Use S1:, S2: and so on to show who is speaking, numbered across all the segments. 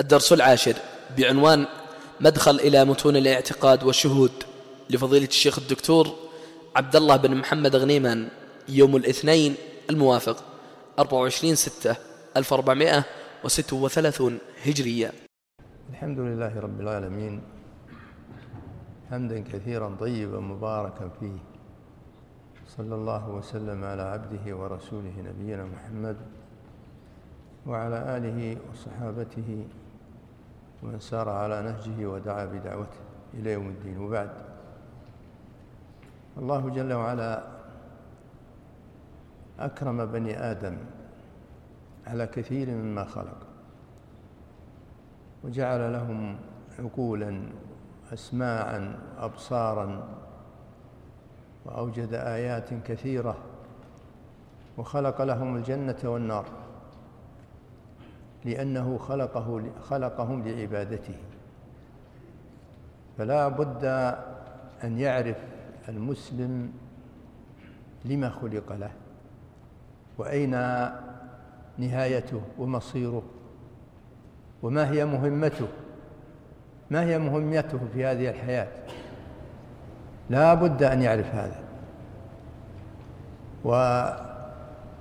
S1: الدرس العاشر بعنوان مدخل إلى متون الاعتقاد والشهود لفضيلة الشيخ الدكتور عبد الله بن محمد غنيمان يوم الاثنين الموافق 24 6 1436 هجرية.
S2: الحمد لله رب العالمين. حمدا كثيرا طيبا مباركا فيه. صلى الله وسلم على عبده ورسوله نبينا محمد وعلى آله وصحابته ومن سار على نهجه ودعا بدعوته إلى يوم الدين. وبعد الله جل وعلا أكرم بني آدم على كثير مما خلق وجعل لهم عقولا أسماعا أبصارا وأوجد آيات كثيرة وخلق لهم الجنة والنار. لأنه خلقه خلقهم لعبادته. فلا بد أن يعرف المسلم لما خلق له وأين نهايته ومصيره وما هي مهمته ما هي مهمته في هذه الحياة. لا بد أن يعرف هذا.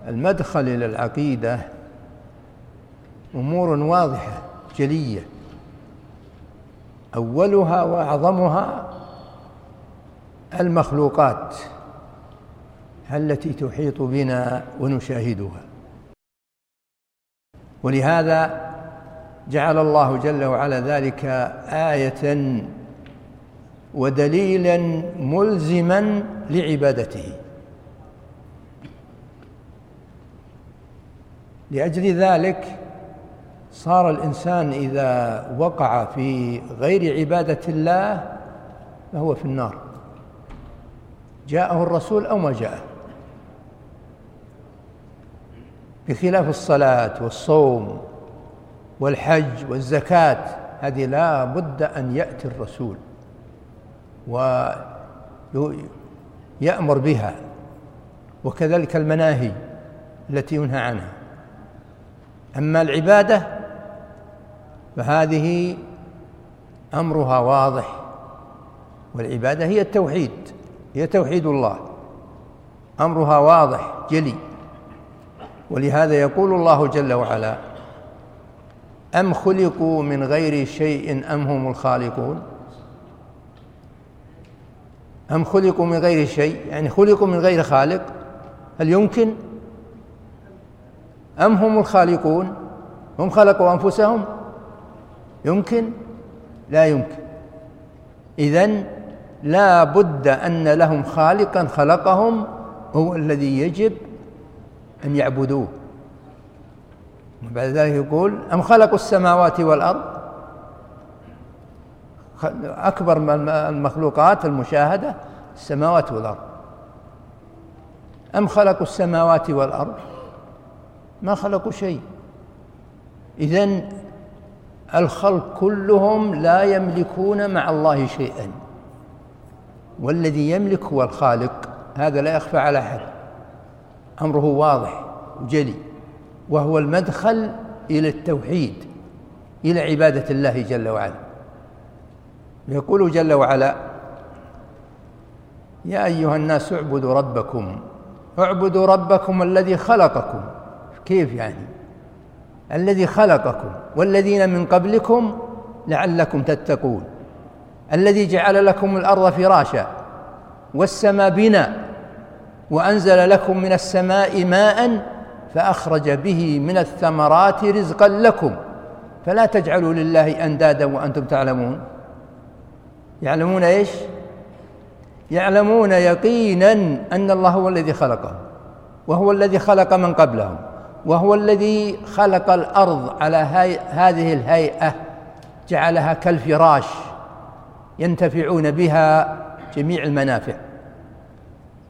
S2: والمدخل إلى العقيدة أمور واضحة جلية. أولها وأعظمها المخلوقات التي تحيط بنا ونشاهدها. ولهذا جعل الله جل وعلا ذلك آية ودليلا ملزما لعبادته. لأجل ذلك صار الإنسان إذا وقع في غير عبادة الله فهو في النار. جاءه الرسول أو ما جاءه؟ بخلاف الصلاة والصوم والحج والزكاة هذه لا بد أن يأتي الرسول ويأمر بها وكذلك المناهي التي ينهى عنها. أما العبادة فهذه أمرها واضح والعبادة هي التوحيد هي توحيد الله. أمرها واضح جلي. ولهذا يقول الله جل وعلا أم خلقوا من غير شيء أم هم الخالقون؟ أم خلقوا من غير شيء يعني خلقوا من غير خالق؟ هل يمكن؟ أم هم الخالقون؟ هم خلقوا أنفسهم؟ يمكن؟ لا يمكن. إذن لا بد أن لهم خالقا خلقهم هو الذي يجب أن يعبدوه. وبعد ذلك يقول أم خلقوا السماوات والأرض؟ أكبر المخلوقات المشاهدة السماوات والأرض. أم خلقوا السماوات والأرض؟ ما خلقوا شيء. إذن الخلق كلهم لا يملكون مع الله شيئا. والذي يملك هو الخالق. هذا لا يخفى على أحد. أمره واضح وجلي. وهو المدخل إلى التوحيد إلى عبادة الله جل وعلا. يقول جل وعلا يا أيها الناس اعبدوا ربكم. اعبدوا ربكم الذي خلقكم. كيف يعني؟ الذي خلقكم والذين من قبلكم لعلكم تتقون. الذي جعل لكم الأرض فراشا والسماء بنا وأنزل لكم من السماء ماء فأخرج به من الثمرات رزقا لكم. فلا تجعلوا لله أندادا وأنتم تعلمون. يعلمون إيش؟ يعلمون يقينا أن الله هو الذي خلقهم وهو الذي خلق من قبلهم. وهو الذي خلق الأرض على هذه الهيئة جعلها كالفراش ينتفعون بها جميع المنافع.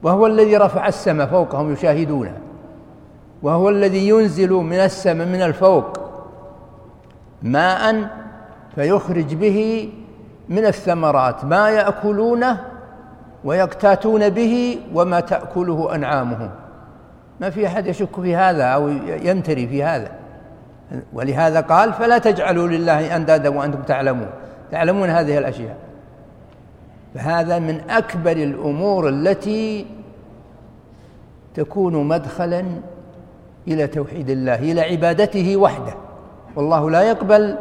S2: وهو الذي رفع السماء فوقهم يشاهدونه وهو الذي ينزل من السماء من الفوق ماء فيخرج به من الثمرات ما يأكلونه ويقتاتون به وما تأكله أنعامهم. ما في أحد يشك في هذا أو يمتري في هذا. ولهذا قال فلا تجعلوا لله أندادا وأنتم تعلمون. تعلمون هذه الأشياء. فهذا من أكبر الأمور التي تكون مدخلا إلى توحيد الله إلى عبادته وحده. والله لا يقبل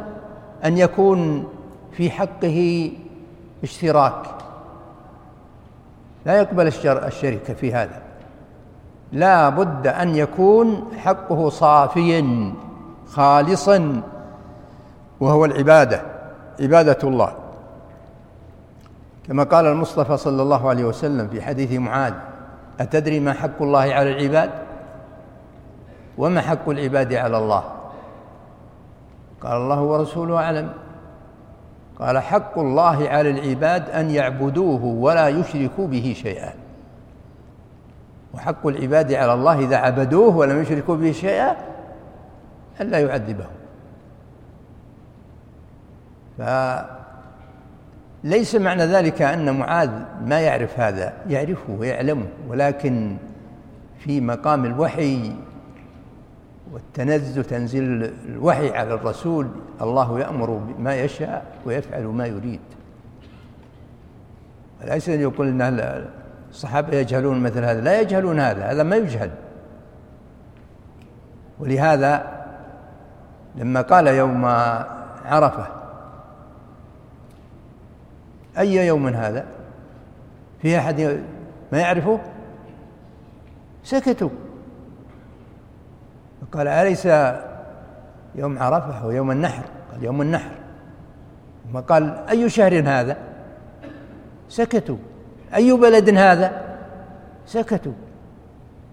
S2: أن يكون في حقه اشتراك. لا يقبل الشركة في هذا. لا بد أن يكون حقه صافيا خالصا وهو العبادة عبادة الله. كما قال المصطفى صلى الله عليه وسلم في حديث معاذ أتدري ما حق الله على العباد؟ وما حق العباد على الله؟ قال الله ورسوله أعلم. قال حق الله على العباد أن يعبدوه ولا يشركوا به شيئا. وحق العباد على الله إذا عبدوه ولم يشركوا به شيئا ألا يعذبهم. فليس معنى ذلك أن معاذ ما يعرف هذا يعرفه ويعلمه ولكن في مقام الوحي والتنزل تنزيل الوحي على الرسول الله يأمر بما يشاء ويفعل ما يريد. ليس أن يقول أن الصحابة يجهلون مثل هذا. لا يجهلون هذا هذا ما يجهل. ولهذا لما قال يوم عرفة أي يوم هذا؟ في أحد ما يعرفه؟ سكتوا. قال أليس يوم عرفة أو يوم النحر؟ قال يوم النحر. ثم قال أي شهر هذا؟ سكتوا. أي بلد هذا؟ سكتوا.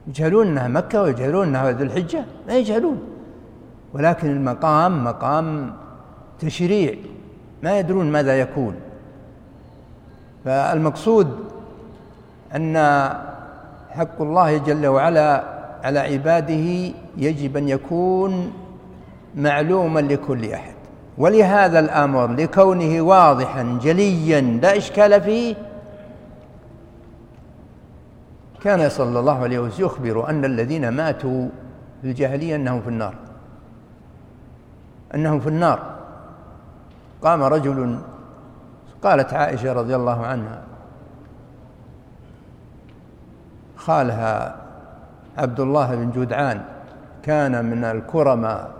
S2: يجهلون أنها مكة ويجهلون أنها ذو الحجة؟ ما يجهلون. ولكن المقام مقام تشريع. ما يدرون ماذا يكون. فالمقصود أن حق الله جل وعلا على عباده يجب أن يكون معلوما لكل أحد. ولهذا الأمر لكونه واضحا جليا لا إشكال فيه كان صلى الله عليه وسلم يخبر أن الذين ماتوا في الجاهلية أنهم في النار. أنهم في النار. قام رجل قالت عائشة رضي الله عنها خالها عبد الله بن جدعان كان من الكرماء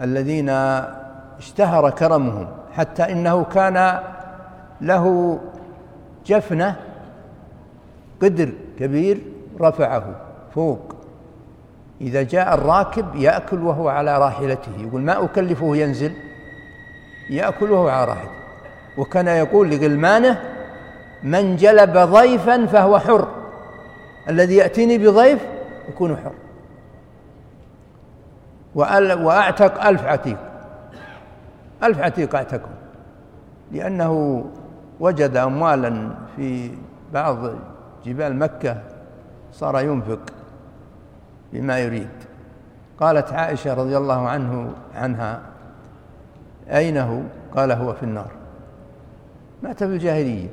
S2: الذين اشتهر كرمهم حتى إنه كان له جفنة قدر كبير رفعه فوق. إذا جاء الراكب يأكل وهو على راحلته يقول ما أكلفه ينزل؟ يأكل وهو على راحلته. وكان يقول لغلمانه من جلب ضيفا فهو حر. الذي يأتيني بضيف يكون حر. وأعتق ألف عتيق. ألف عتيق أعتقه. لأنه وجد أموالا في بعض جبال مكة صار ينفق بما يريد. قالت عائشة رضي الله عنه عنها أين هو؟ قال هو في النار. مات في الجاهلية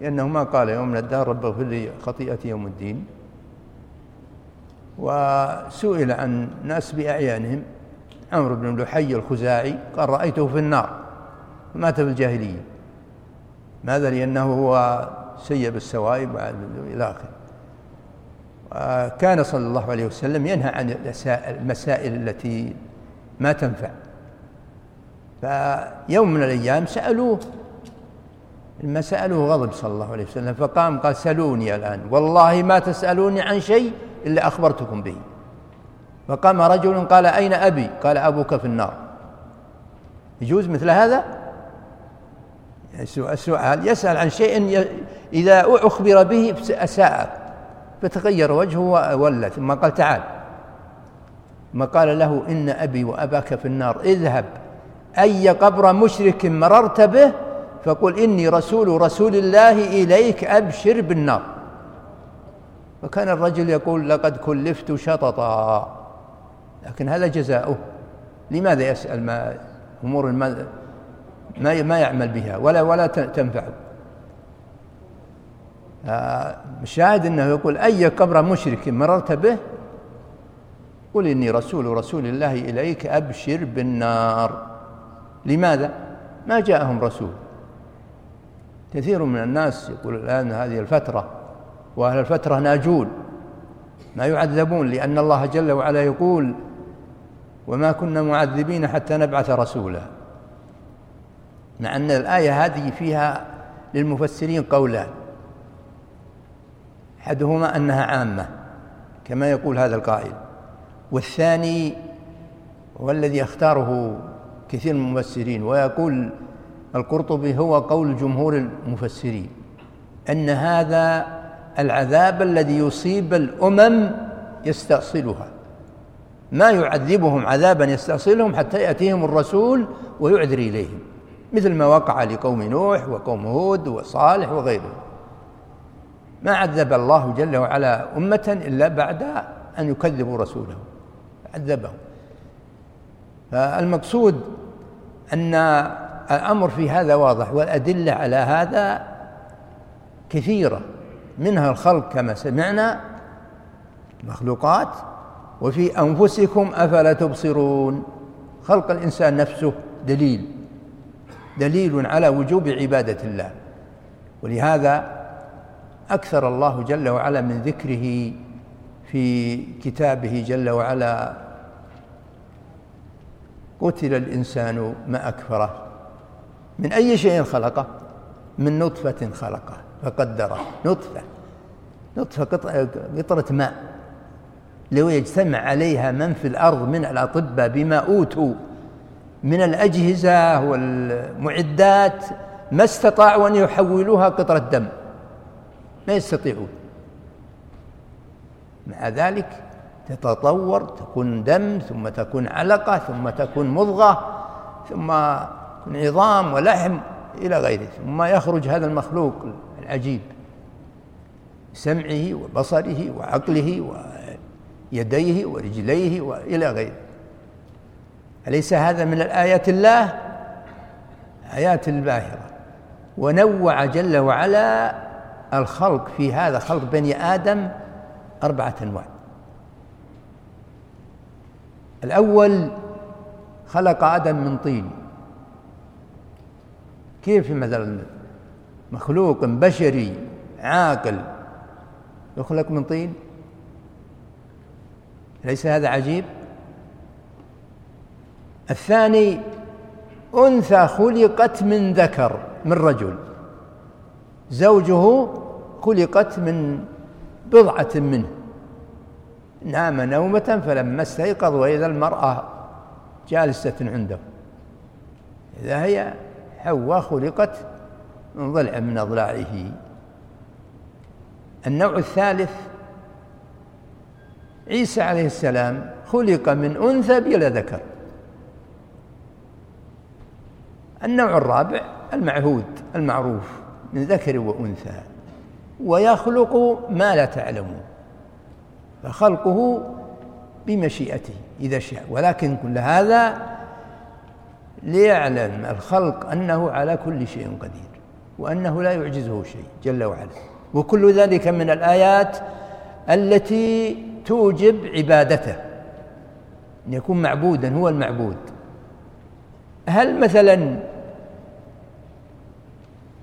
S2: لأنه ما قال يوم من الدهر رب اغفر لي خطيئتي يوم الدين. وسئل عن ناس بأعيانهم عمرو بن لحي الخزاعي قال رأيته في النار مات في الجاهلية. ماذا؟ لأنه هو سيب السوائب إلى آخره. كان صلى الله عليه وسلم ينهى عن المسائل التي ما تنفع. فيوم من الأيام سألوه لما سألوه غضب صلى الله عليه وسلم فقام قال سلوني الآن والله ما تسألوني عن شيء إلا أخبرتكم به. فقام رجل قال أين أبي؟ قال أبوك في النار. يجوز مثل هذا؟ السؤال يسأل عن شيء إذا أخبر به أساء. فتغير وجهه وولى ثم قال تعال. ثم قال له إن أبي وأباك في النار. اذهب. أي قبر مشرك مررت به؟ فقل إني رسول رسول الله إليك. أبشر بالنار. فكان الرجل يقول لقد كلفت شططا. لكن هذا جزاؤه. لماذا يسأل؟ ما أمور ما ما يعمل بها ولا ولا تنفعه. الشاهد إنه يقول أي قبر مشرك مررت به؟ قل إني رسول رسول الله إليك أبشر بالنار. لماذا؟ ما جاءهم رسول. كثير من الناس يقول الآن هذه الفترة وأهل الفترة ناجون ما يعذبون لأن الله جل وعلا يقول وما كنا معذبين حتى نبعث رسولا. مع أن الآية هذه فيها للمفسرين قولان. أحدهما أنها عامة كما يقول هذا القائل. والثاني هو الذي أختاره كثير من المفسرين ويقول القرطبي هو قول جمهور المفسرين أن هذا العذاب الذي يصيب الأمم يستأصلها. ما يعذبهم عذابا يستأصلهم حتى يأتيهم الرسول ويعذر إليهم. مثل ما وقع لقوم نوح وقوم هود وصالح وغيرهم. ما عذب الله جل وعلا أمة إلا بعد أن يكذبوا رسوله. عذبهم. فالمقصود أن الأمر في هذا واضح والأدلة على هذا كثيرة. منها الخلق كما سمعنا مخلوقات وفي أنفسكم أفلا تبصرون. خلق الإنسان نفسه دليل. دليل على وجوب عبادة الله. ولهذا أكثر الله جل وعلا من ذكره في كتابه جل وعلا قتل الإنسان ما أكفره. من أي شيء خلقه؟ من نطفة خلقه فقدره. نطفة. نطفة قطرة ماء. لو يجتمع عليها من في الأرض من الأطباء بما أوتوا من الأجهزة والمعدات ما استطاعوا أن يحولوها قطرة دم. ما يستطيعون. مع ذلك تتطور تكون دم ثم تكون علقة ثم تكون مضغة ثم عظام ولحم إلى غيره. ثم يخرج هذا المخلوق العجيب سمعه وبصره وعقله ويديه ورجليه وإلى غيره. أليس هذا من الآيات الله؟ آيات الباهرة. ونوع جل وعلا الخلق في هذا خلق بني آدم أربعة أنواع. الأول خلق آدم من طين. كيف مثلا؟ مخلوق بشري عاقل يخلق من طين؟ ليس هذا عجيب؟ الثاني أنثى خلقت من ذكر من رجل. زوجه خلقت من بضعة منه. نام نومة فلما استيقظ وإذا المرأة جالسة عنده. إذا هي حواء خلقت من ضلع من أضلاعه. النوع الثالث عيسى عليه السلام خلق من أنثى بلا ذكر. النوع الرابع المعهود المعروف من ذكر وأنثى ويخلق ما لا تعلمون فخلقه بمشيئته إذا شاء. ولكن كل هذا ليعلم الخلق أنه على كل شيء قدير وأنه لا يعجزه شيء جل وعلا. وكل ذلك من الآيات التي توجب عبادته أن يكون معبودا هو المعبود. هل مثلا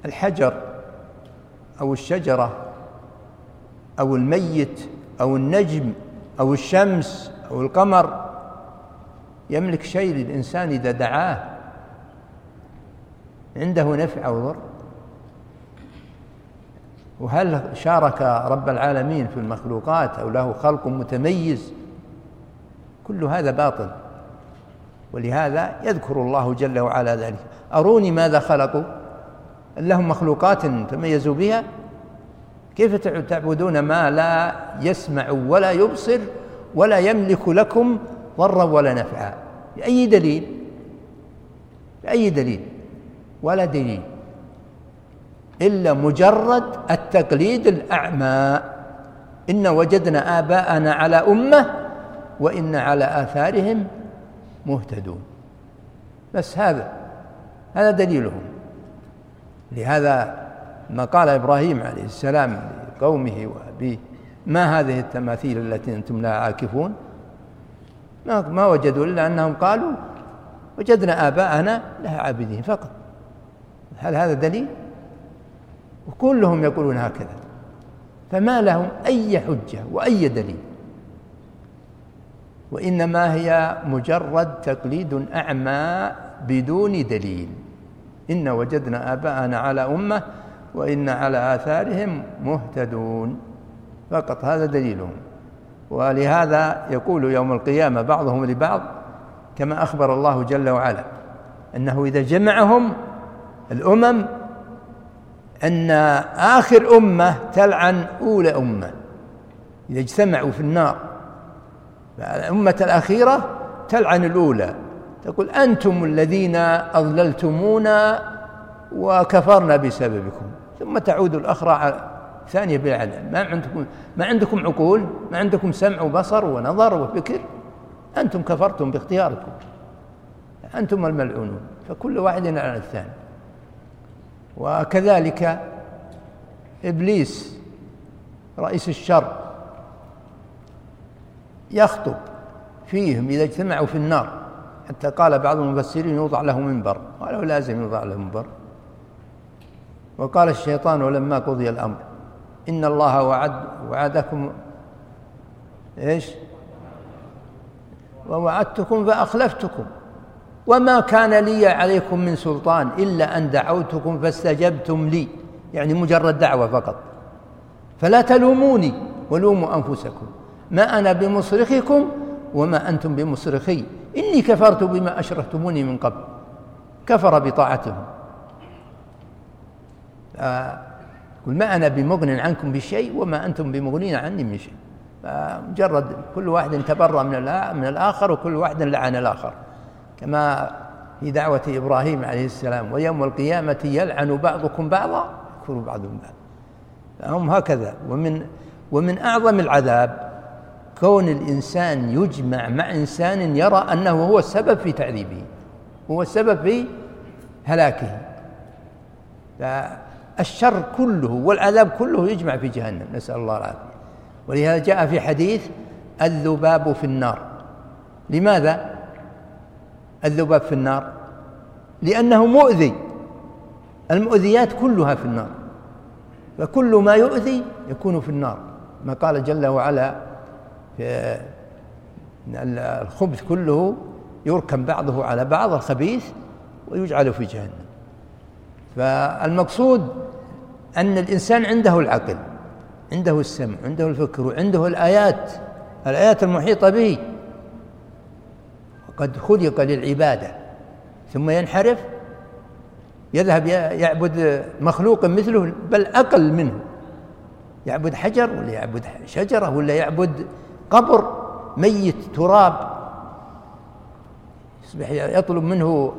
S2: الحجر أو الشجرة أو الميت أو النجم أو الشمس أو القمر يملك شيء للإنسان إذا دعاه. عنده نفع أو ضر؟ وهل شارك رب العالمين في المخلوقات أو له خلق متميز؟ كل هذا باطل. ولهذا يذكر الله جل وعلا ذلك. أروني ماذا خلقوا؟ لهم مخلوقات تميزوا بها. كيف تعبدون ما لا يسمع ولا يبصر ولا يملك لكم ضرا ولا نفعا؟ بأي دليل؟ بأي دليل؟ ولا دليل. إلا مجرد التقليد الأعمى. إن وجدنا آباءنا على أمة وإن على آثارهم مهتدون. بس هذا هذا دليلهم. لهذا ما قال إبراهيم عليه السلام لقومه وأبيه ما هذه التماثيل التي أنتم لها عاكفون؟ ما, وجدوا إلا أنهم قالوا وجدنا آباءنا لها عابدين فقط. هل هذا دليل؟ وكلهم يقولون هكذا. فما لهم أي حجة وأي دليل. وإنما هي مجرد تقليد أعمى بدون دليل. إن وجدنا آباءنا على أمة وإن على آثارهم مهتدون. فقط هذا دليلهم ولهذا يقول يوم القيامة بعضهم لبعض كما أخبر الله جل وعلا أنه إذا جمعهم الأمم أن آخر أمة تلعن أولى أمة. إذا اجتمعوا في النار. الأمة الأخيرة تلعن الأولى. تقول أنتم الذين أضللتمونا وكفرنا بسببكم. ثم تعود الأخرى ثانية بالعدل ما عندكم ما عندكم عقول؟ ما عندكم سمع وبصر ونظر وفكر؟ أنتم كفرتم باختياركم. أنتم الملعونون. فكل واحد على الثاني. وكذلك إبليس رئيس الشر يخطب فيهم إذا اجتمعوا في النار. حتى قال بعض المفسرين يوضع له منبر قالوا لازم يوضع له منبر. وقال الشيطان ولما قضي الأمر إن الله وعد وعدكم إيش؟ ووعدتكم فأخلفتكم. وما كان لي عليكم من سلطان إلا أن دعوتكم فاستجبتم لي يعني مجرد دعوة فقط. فلا تلوموني ولوموا أنفسكم. ما أنا بمصرخكم وما أنتم بمصرخي. إني كفرت بما أشركتموني من قبل. كفر بطاعتهم قل ما أنا بمغن عنكم بشيء وما أنتم بمغنين عني من شيء. مجرد كل واحد تبرأ من من الآخر وكل واحد لعن الآخر. كما في دعوة إبراهيم عليه السلام ويوم القيامة يلعن بعضكم بعضا. يكفر بعضهم بعض. هم هكذا. ومن ومن أعظم العذاب كون الإنسان يجمع مع إنسان يرى أنه هو السبب في تعذيبه هو السبب في هلاكه. فالشر كله والعذاب كله يجمع في جهنم نسأل الله العافية. ولهذا جاء في حديث الذباب في النار. لماذا؟ الذباب في النار لأنه مؤذي. المؤذيات كلها في النار. فكل ما يؤذي يكون في النار. ما قال جل وعلا الخبث كله يركب بعضه على بعض الخبيث ويجعل في جهنم. فالمقصود أن الإنسان عنده العقل عنده السمع عنده الفكر وعنده الآيات الآيات المحيطة به. وقد خلق للعبادة ثم ينحرف يذهب يعبد مخلوق مثله بل أقل منه. يعبد حجر ولا يعبد شجرة ولا يعبد قبر ميت تراب. يصبح يطلب منه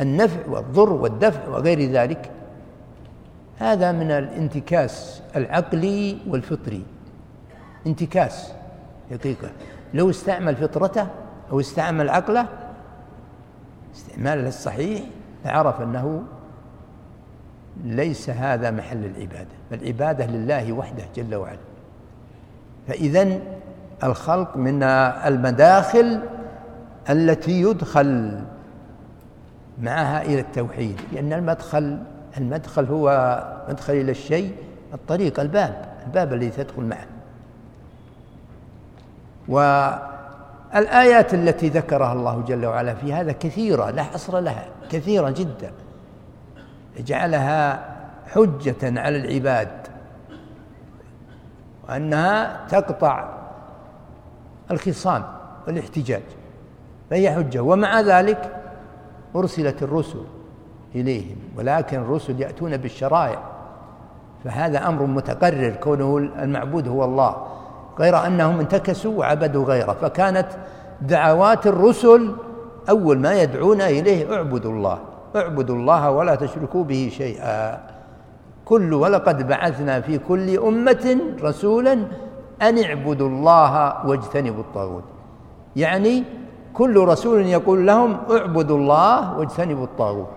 S2: النفع والضر والدفع وغير ذلك. هذا من الانتكاس العقلي والفطري. انتكاس حقيقة. لو استعمل فطرته أو استعمل عقله استعماله الصحيح لعرف أنه ليس هذا محل العبادة العبادة لله وحده جل وعلا. فإذا الخلق من المداخل التي يدخل معها إلى التوحيد. لأن المدخل المدخل هو مدخل إلى الشيء الطريق الباب الباب الذي تدخل معه. والآيات التي ذكرها الله جل وعلا في هذا كثيرة لا حصر لها كثيرة جدا. جعلها حجة على العباد وأنها تقطع الخصام والاحتجاج فهي حجة. ومع ذلك أرسلت الرسل إليهم ولكن الرسل يأتون بالشرائع. فهذا أمر متقرر كونه المعبود هو الله غير أنهم انتكسوا وعبدوا غيره. فكانت دعوات الرسل أول ما يدعون إليه اعبدوا الله اعبدوا الله ولا تشركوا به شيئا. كل ولقد بعثنا في كل أمة رسولا أن اعبدوا الله واجتنبوا الطاغوت. يعني كل رسول يقول لهم اعبدوا الله واجتنبوا الطاغوت.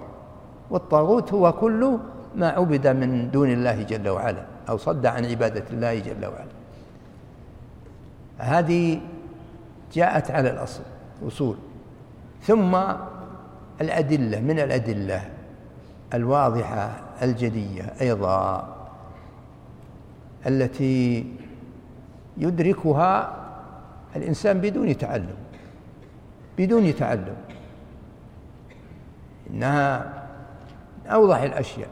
S2: والطاغوت هو كل ما عبد من دون الله جل وعلا أو صد عن عبادة الله جل وعلا. هذه جاءت على الأصل أصول. ثم الأدلة من الأدلة؟ الواضحة الجلية أيضا التي يدركها الإنسان بدون تعلم بدون تعلم. إنها أوضح الأشياء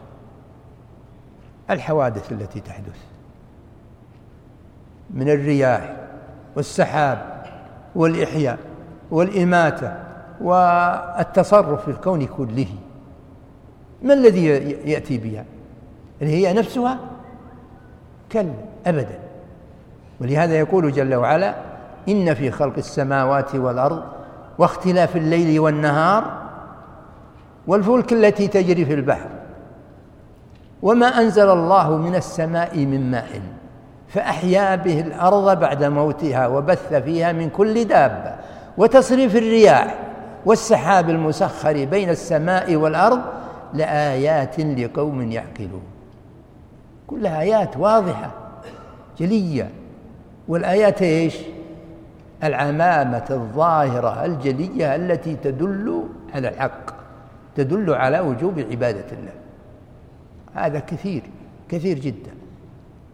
S2: الحوادث التي تحدث. من الرياح والسحاب والإحياء والإماتة والتصرف في الكون كله. ما الذي يأتي بها؟ هل هي نفسها؟ كلا أبدا. ولهذا يقول جل وعلا إن في خلق السماوات والأرض واختلاف الليل والنهار والفلك التي تجري في البحر وما أنزل الله من السماء من ماء فأحيا به الأرض بعد موتها وبث فيها من كل دابة وتصريف الرياح والسحاب المسخر بين السماء والأرض لآيات لقوم يعقلون. كلها آيات واضحة جلية. والآيات إيش؟ العمامة الظاهرة الجلية التي تدل على الحق تدل على وجوب عبادة الله. هذا كثير كثير جدا.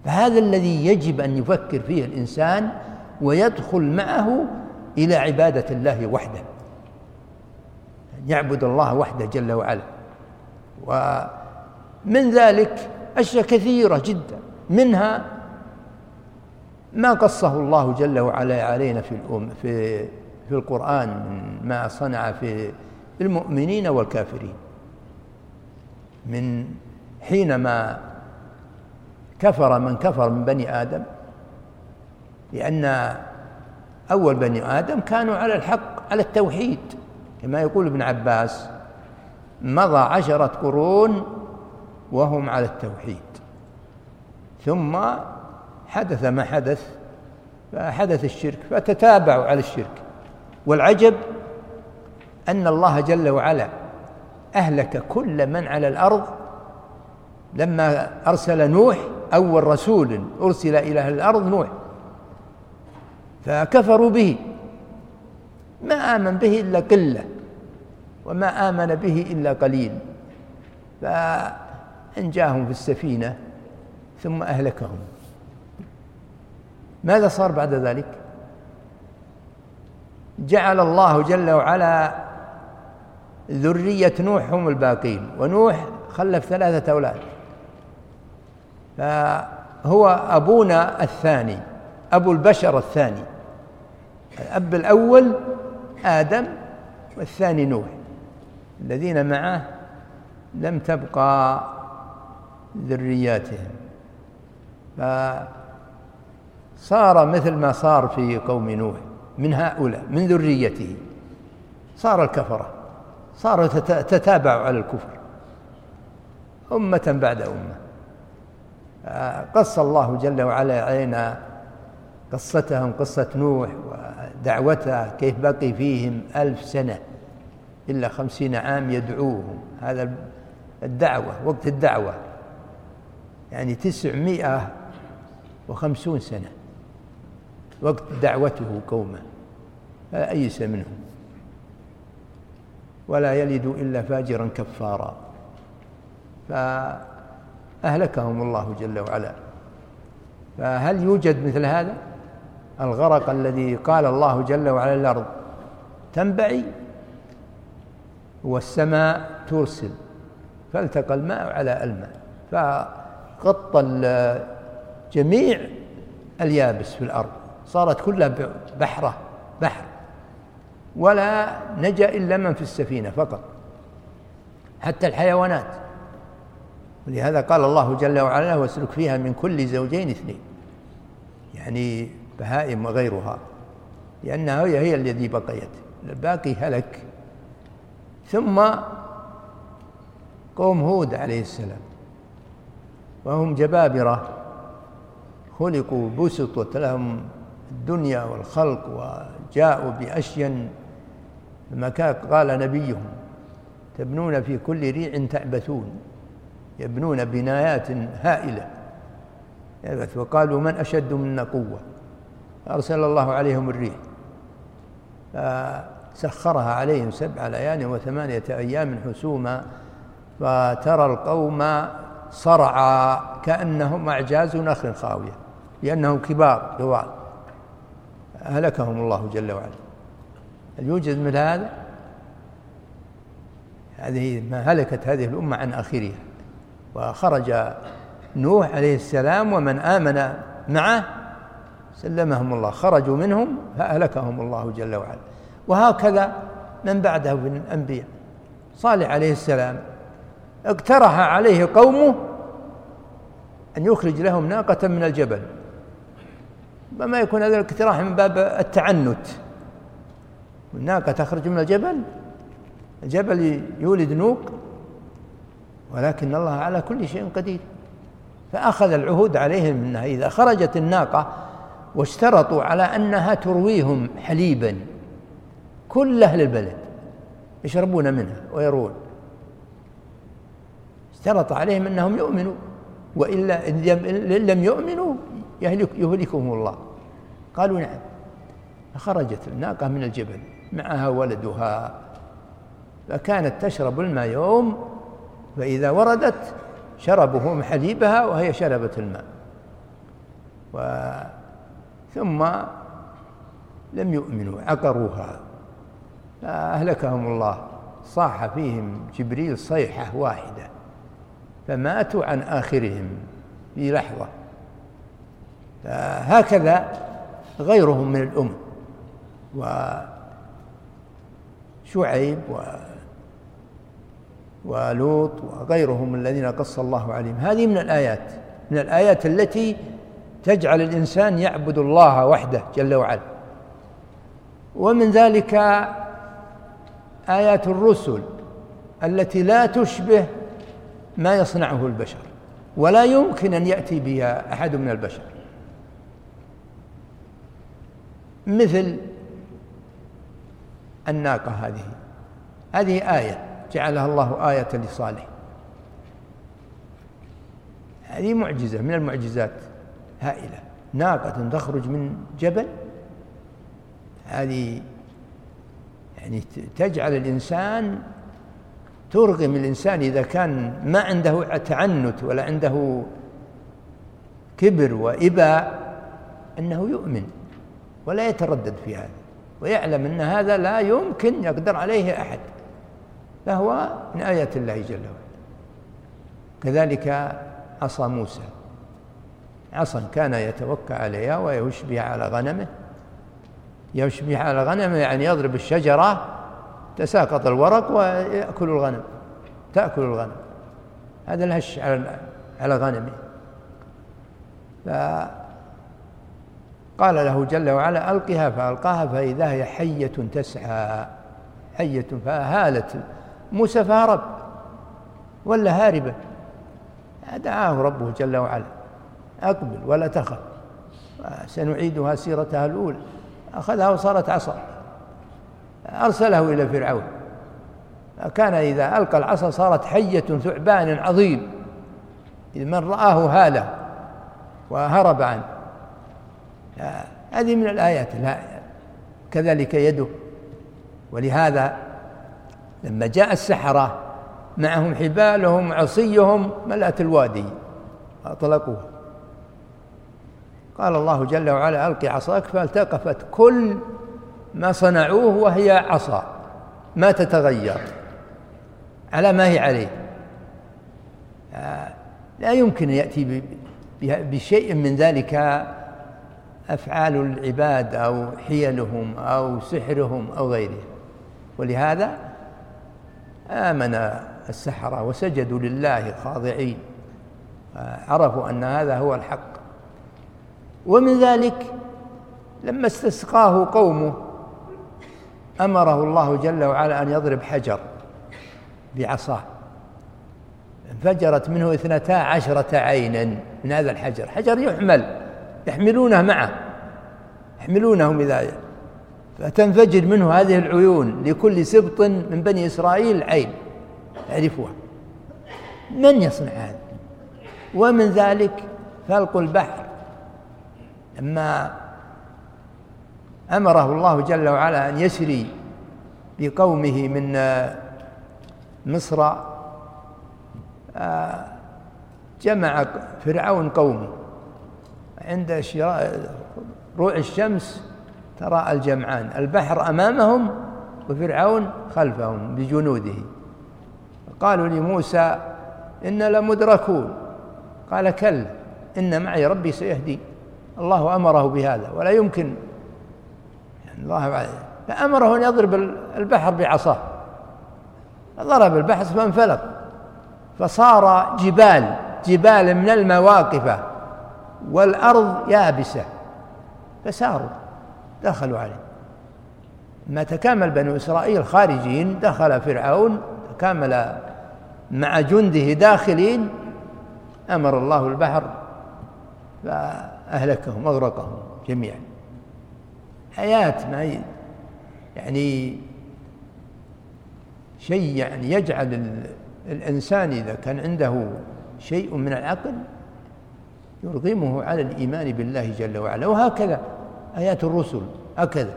S2: فهذا الذي يجب أن يفكر فيه الإنسان ويدخل معه إلى عبادة الله وحده. يعبد الله وحده جل وعلا. ومن ذلك أشياء كثيرة جدا. منها ما قصه الله جل وعلا علينا في الأم في في القرآن من ما صنع في المؤمنين والكافرين. من حينما كفر من كفر من بني آدم لأن أول بني آدم كانوا على الحق على التوحيد. كما يقول ابن عباس مضى عشرة قرون وهم على التوحيد. ثم حدث ما حدث فحدث الشرك فتتابعوا على الشرك. والعجب أن الله جل وعلا أهلك كل من على الأرض لما أرسل نوح أول رسول أرسل إلى أهل الأرض نوح. فكفروا به. ما آمن به إلا قلة وما آمن به إلا قليل. فأنجاهم في السفينة ثم أهلكهم. ماذا صار بعد ذلك؟ جعل الله جل وعلا ذرية نوح هم الباقين ونوح خلف ثلاثة أولاد. فهو أبونا الثاني أبو البشر الثاني الأب الأول آدم والثاني نوح الذين معه لم تبقى ذرياتهم. فصار مثل ما صار في قوم نوح من هؤلاء من ذريته. صار الكفرة صاروا تتابعوا على الكفر. أمة بعد أمة. قص الله جل وعلا علينا قصتهم قصة نوح ودعوته كيف بقي فيهم ألف سنة إلا خمسين عام يدعوهم. هذا الدعوة وقت الدعوة يعني تسعمائة وخمسون سنة. وقت دعوته قومه. فأيس منهم ولا يلد إلا فاجرا كفارا. فأهلكهم الله جل وعلا. فهل يوجد مثل هذا؟ الغرق الذي قال الله جل وعلا الأرض تنبعي والسماء ترسل فالتقى الماء على الماء. فغطى جميع اليابس في الأرض. صارت كلها بحرة بحر. ولا نجا إلا من في السفينة فقط حتى الحيوانات. ولهذا قال الله جل وعلا واسلك فيها من كل زوجين اثنين. يعني بهائم وغيرها لأنها هي هي الذي بقيت. الباقي هلك. ثم قوم هود عليه السلام وهم جبابرة خلقوا بسطت لهم الدنيا والخلق وجاءوا بأشين كان قال نبيهم. تبنون في كل ريع تعبثون. يبنون بنايات هائلة. وقالوا من أشد منا قوة؟ أرسل الله عليهم الريح. سخرها عليهم سبع ليال وثمانية أيام حسوما. فترى القوم صرعى كأنهم أعجاز نخل خاوية. لأنهم كبار دوال هلكهم الله جل وعلا. هل يوجد مثل هذا؟ هذه ما هلكت هذه الأمة عن آخرها. وخرج نوح عليه السلام ومن آمن معه سلمهم الله. خرجوا منهم فأهلكهم الله جل وعلا. وهكذا من بعده من الأنبياء. صالح عليه السلام اقترح عليه قومه أن يخرج لهم ناقة من الجبل. ما يكون هذا الاقتراح من باب التعنت. الناقة تخرج من الجبل. الجبل يولد نوق ولكن الله على كل شيء قدير. فأخذ العهود عليهم أنها إذا خرجت الناقة واشترطوا على أنها ترويهم حليبا. كل أهل البلد يشربون منها ويرون اشترط عليهم أنهم يؤمنوا وإلا إن لم يؤمنوا يهلكهم الله. قالوا نعم. فخرجت الناقة من الجبل معها ولدها. فكانت تشرب الماء يوم فإذا وردت شربوا حليبها وهي شربت الماء. و ثم لم يؤمنوا عقروها. فأهلكهم الله. صاح فيهم جبريل صيحة واحدة. فماتوا عن آخرهم في لحظة. هكذا غيرهم من الأمم. وشعيب و ولوط وغيرهم الذين قص الله عليهم. هذه من الآيات من الآيات التي تجعل الإنسان يعبد الله وحده جل وعلا. ومن ذلك آيات الرسل التي لا تشبه ما يصنعه البشر ولا يمكن أن يأتي بها أحد من البشر. مثل الناقة هذه. هذه آية جعلها الله آية لصالح. هذه معجزة من المعجزات هائلة. ناقة تخرج من جبل. هذه يعني تجعل الإنسان ترغم الإنسان إذا كان ما عنده تعنت ولا عنده كبر وإباء أنه يؤمن. ولا يتردد في هذا ويعلم أن هذا لا يمكن يقدر عليه أحد فهو من آيات الله جل وعلا. كذلك عصا موسى. عصا كان يتوكى عليها ويهش بها على غنمه. يهش بها على غنمه يعني يضرب الشجرة تساقط الورق ويأكل الغنم تأكل الغنم. هذا الهش على على غنمه. فقال له جل وعلا ألقها فألقاها فإذا هي حية تسعى. حية فهالت. موسى فهرب. ولا هاربة. دعاه ربه جل وعلا. أقبل ولا تخف. سنعيدها سيرتها الأولى. أخذها وصارت عصا. أرسله إلى فرعون. كان إذا ألقى العصا صارت حية ثعبان عظيم. إذ من رآه هاله. وهرب عنه. هذه من الآيات كذلك يده ولهذا لما جاء السحرة معهم حبالهم عصيهم ملأت الوادي أطلقوها. قال الله جل وعلا ألقي عصاك فالتقفت كل ما صنعوه وهي عصا ما تتغير على ما هي عليه. لا يمكن يأتي بشيء من ذلك أفعال العباد أو حيلهم أو سحرهم أو غيره. ولهذا آمن السحرة وسجدوا لله خاضعين عرفوا أن هذا هو الحق. ومن ذلك لما استسقاه قومه أمره الله جل وعلا أن يضرب حجر بعصاه. انفجرت منه اثنتا عشرة عينا من هذا الحجر. حجر يحمل. يحملونه معه يحملونهم إذا فتنفجر منه هذه العيون لكل سبط من بني إسرائيل عين يعرفوها. من يصنع هذا؟ ومن ذلك فلق البحر. لما أمره الله جل وعلا أن يسري بقومه من مصر آه، جمع فرعون قومه. عند روع الشمس ترى الجمعان البحر أمامهم وفرعون خلفهم بجنوده. قالوا لموسى إنا لمدركون. قال كلا إن معي ربي سيهدي. الله أمره بهذا ولا يمكن. يعني الله فأمره أن يضرب البحر بعصاه. ضرب البحر فانفلق فصار جبال جبال من المواقف. والأرض يابسة فساروا دخلوا عليه. ما تكامل بنو إسرائيل خارجين دخل فرعون تكامل مع جنده داخلين أمر الله البحر فأهلكهم أغرقهم جميعا. حياة ما يعني شيء يعني يجعل الإنسان إذا كان عنده شيء من العقل يرغمه على الإيمان بالله جل وعلا. وهكذا آيات الرسل هكذا.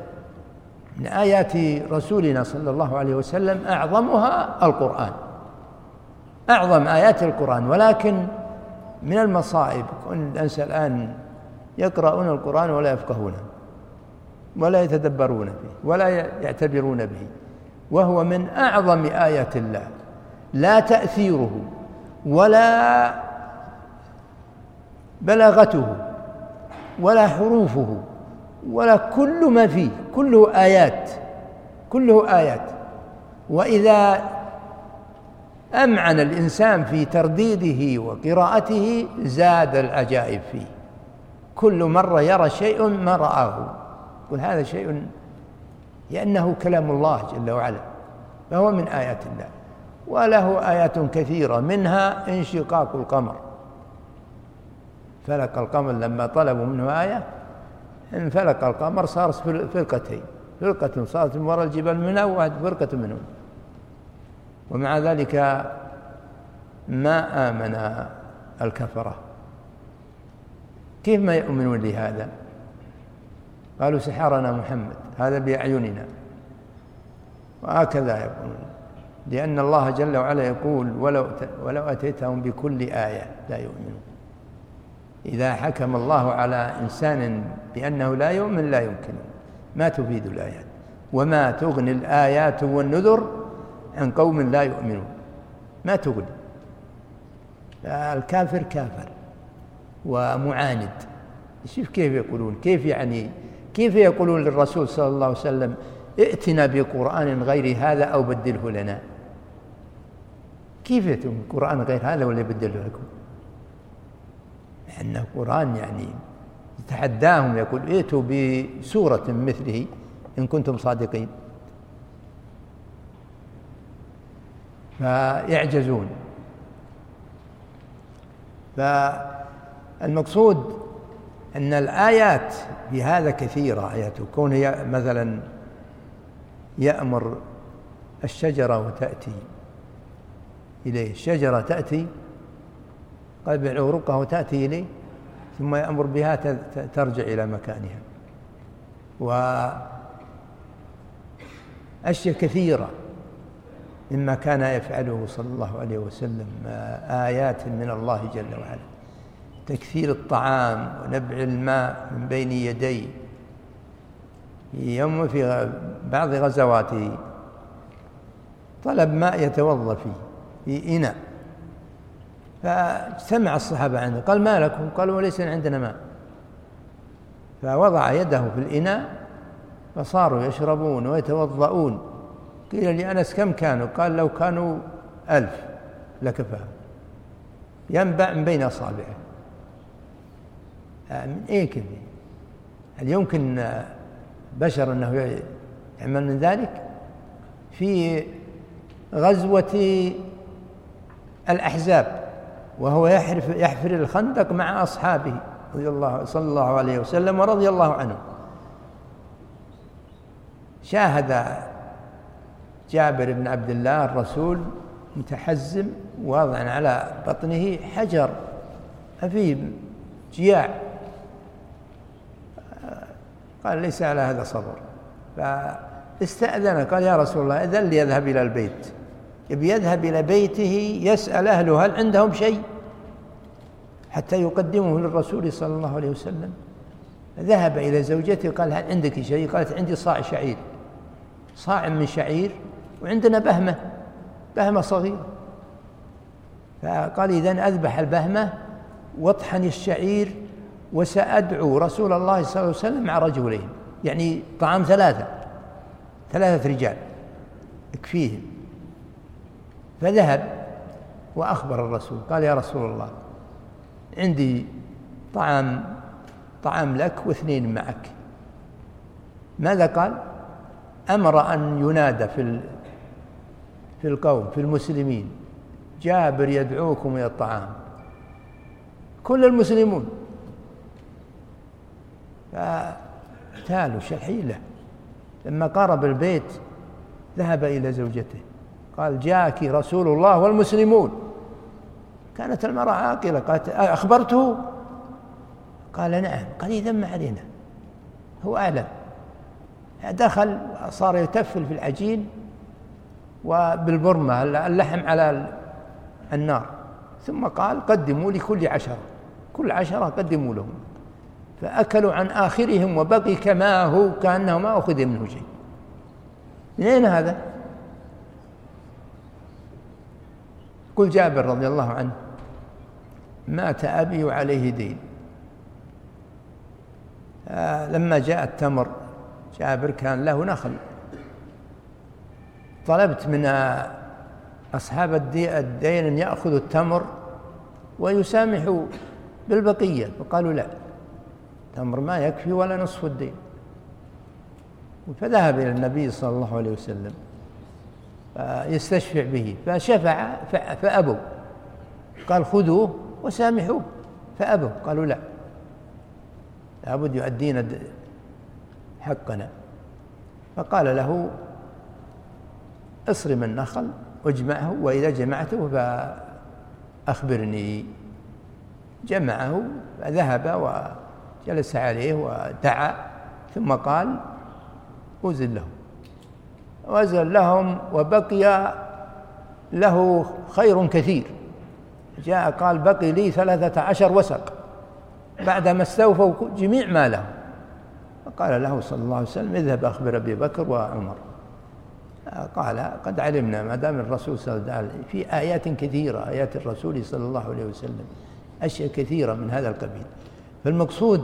S2: من آيات رسولنا صلى الله عليه وسلم أعظمها القرآن. أعظم آيات القرآن. ولكن من المصائب الناس الآن يقرؤون القرآن ولا يفقهونه ولا يتدبرون به ولا يعتبرون به. وهو من أعظم آيات الله. لا تأثيره ولا بلاغته ولا حروفه ولا كل ما فيه كله آيات كله آيات. وإذا أمعن الإنسان في ترديده وقراءته زاد العجائب فيه. كل مرة يرى شيء ما رآه. يقول هذا شيء لأنه كلام الله جل وعلا فهو من آيات الله. وله آيات كثيرة منها انشقاق القمر. فلك القمر لما طلبوا منه آية انفلق القمر صار فرقتين فرقة صارت من وراء الجبال منها وواحد فرقة منهم. ومع ذلك ما آمن الكفرة. كيف ما يؤمنون لهذا؟ قالوا سحرنا محمد هذا بأعيننا. وهكذا يقولون. لأن الله جل وعلا يقول ولو ولو أتيتهم بكل آية لا يؤمنون. إذا حكم الله على إنسان بأنه لا يؤمن لا يمكن. ما تفيد الآيات؟ وما تغني الآيات والنذر عن قوم لا يؤمنون. ما تغني. الكافر كافر ومعاند. شوف كيف يقولون. كيف يعني كيف يقولون للرسول صلى الله عليه وسلم ائتنا بقرآن غير هذا أو بدله لنا؟ كيف يأتون قرآن غير هذا ولا يبدله لكم؟ لأن القرآن يعني يتحداهم يقول ائتوا بسورة مثله إن كنتم صادقين. فيعجزون. فالمقصود أن الآيات في هذا كثيرة آيات كون مثلا يأمر الشجرة وتأتي إليه. الشجرة تأتي قبل عروقها وتأتي إليه ثم يأمر بها ترجع إلى مكانها. وأشياء كثيرة مما كان يفعله صلى الله عليه وسلم آيات من الله جل وعلا. تكثير الطعام ونبع الماء من بين يديه. يوم في بعض غزواته. طلب ماء يتوضأ فيه في إناء. فاجتمع الصحابة عنده قال ما لكم؟ قالوا وليس عندنا ماء. فوضع يده في الإناء فصاروا يشربون ويتوضؤون. قيل لأنس كم كانوا؟ قال لو كانوا ألف لكفى ينبع من بين أصابعه. آه، من إيه كذي؟ هل يمكن بشر أنه يعمل من ذلك؟ في غزوة الأحزاب. وهو يحرف يحفر الخندق مع أصحابه رضي الله صلى الله عليه وسلم ورضي الله عنه. شاهد جابر بن عبد الله الرسول متحزم واضعا على بطنه حجر فيه جياع. قال ليس على هذا صبر. فاستأذن قال يا رسول الله إذن لي أذهب إلى البيت. يذهب إلى بيته يسأل أهله هل عندهم شيء؟ حتى يقدمه للرسول صلى الله عليه وسلم. ذهب إلى زوجته قال هل عندك شيء؟ قالت عندي صاع شعير. صاع من شعير وعندنا بهمة بهمة صغيرة. فقال إذن أذبح البهمة واطحن الشعير وسأدعو رسول الله صلى الله عليه وسلم مع رجلين. يعني طعام ثلاثة ثلاثة رجال يكفيهم. فذهب وأخبر الرسول. قال يا رسول الله عندي طعام طعام لك واثنين معك. ماذا قال؟ أمر أن ينادى في في القوم في المسلمين. جابر يدعوكم إلى الطعام. كل المسلمون. فتالوا شحيلة. لما قرب البيت ذهب إلى زوجته. قال جاءك رسول الله والمسلمون. كانت المرأة عاقلة قالت أخبرته؟ قال نعم. قال إذا ما علينا. هو أعلم. دخل صار يتفل في العجين وبالبرمة اللحم على النار. ثم قال قدموا لكل عشرة. كل عشرة قدموا لهم. فأكلوا عن آخرهم وبقي كما هو كأنه ما أخذ منه شيء. من أين هذا؟ قل جابر رضي الله عنه مات أبي وعليه دين. آه لما جاء التمر جابر كان له نخل. طلبت من أصحاب الدين أن يأخذوا التمر ويسامحوا بالبقية فقالوا لا تمر ما يكفي ولا نصف الدين. فذهب إلى النبي صلى الله عليه وسلم. يستشفع به. فشفع فأبوا. قال خذوه وسامحوه. فأبوا. قالوا لا. لابد يؤدينا حقنا. فقال له اصرم النخل واجمعه وإذا جمعته فأخبرني. جمعه فذهب وجلس عليه ودعا ثم قال أوزن لهم وزن لهم وبقي له خير كثير. جاء قال بقي لي ثلاثة عشر وسق. بعدما استوفوا جميع ماله. فقال له صلى الله عليه وسلم اذهب أخبر أبي بكر وعمر. قال قد علمنا ما دام الرسول صلى الله عليه وسلم في آيات كثيرة آيات الرسول صلى الله عليه وسلم أشياء كثيرة من هذا القبيل. فالمقصود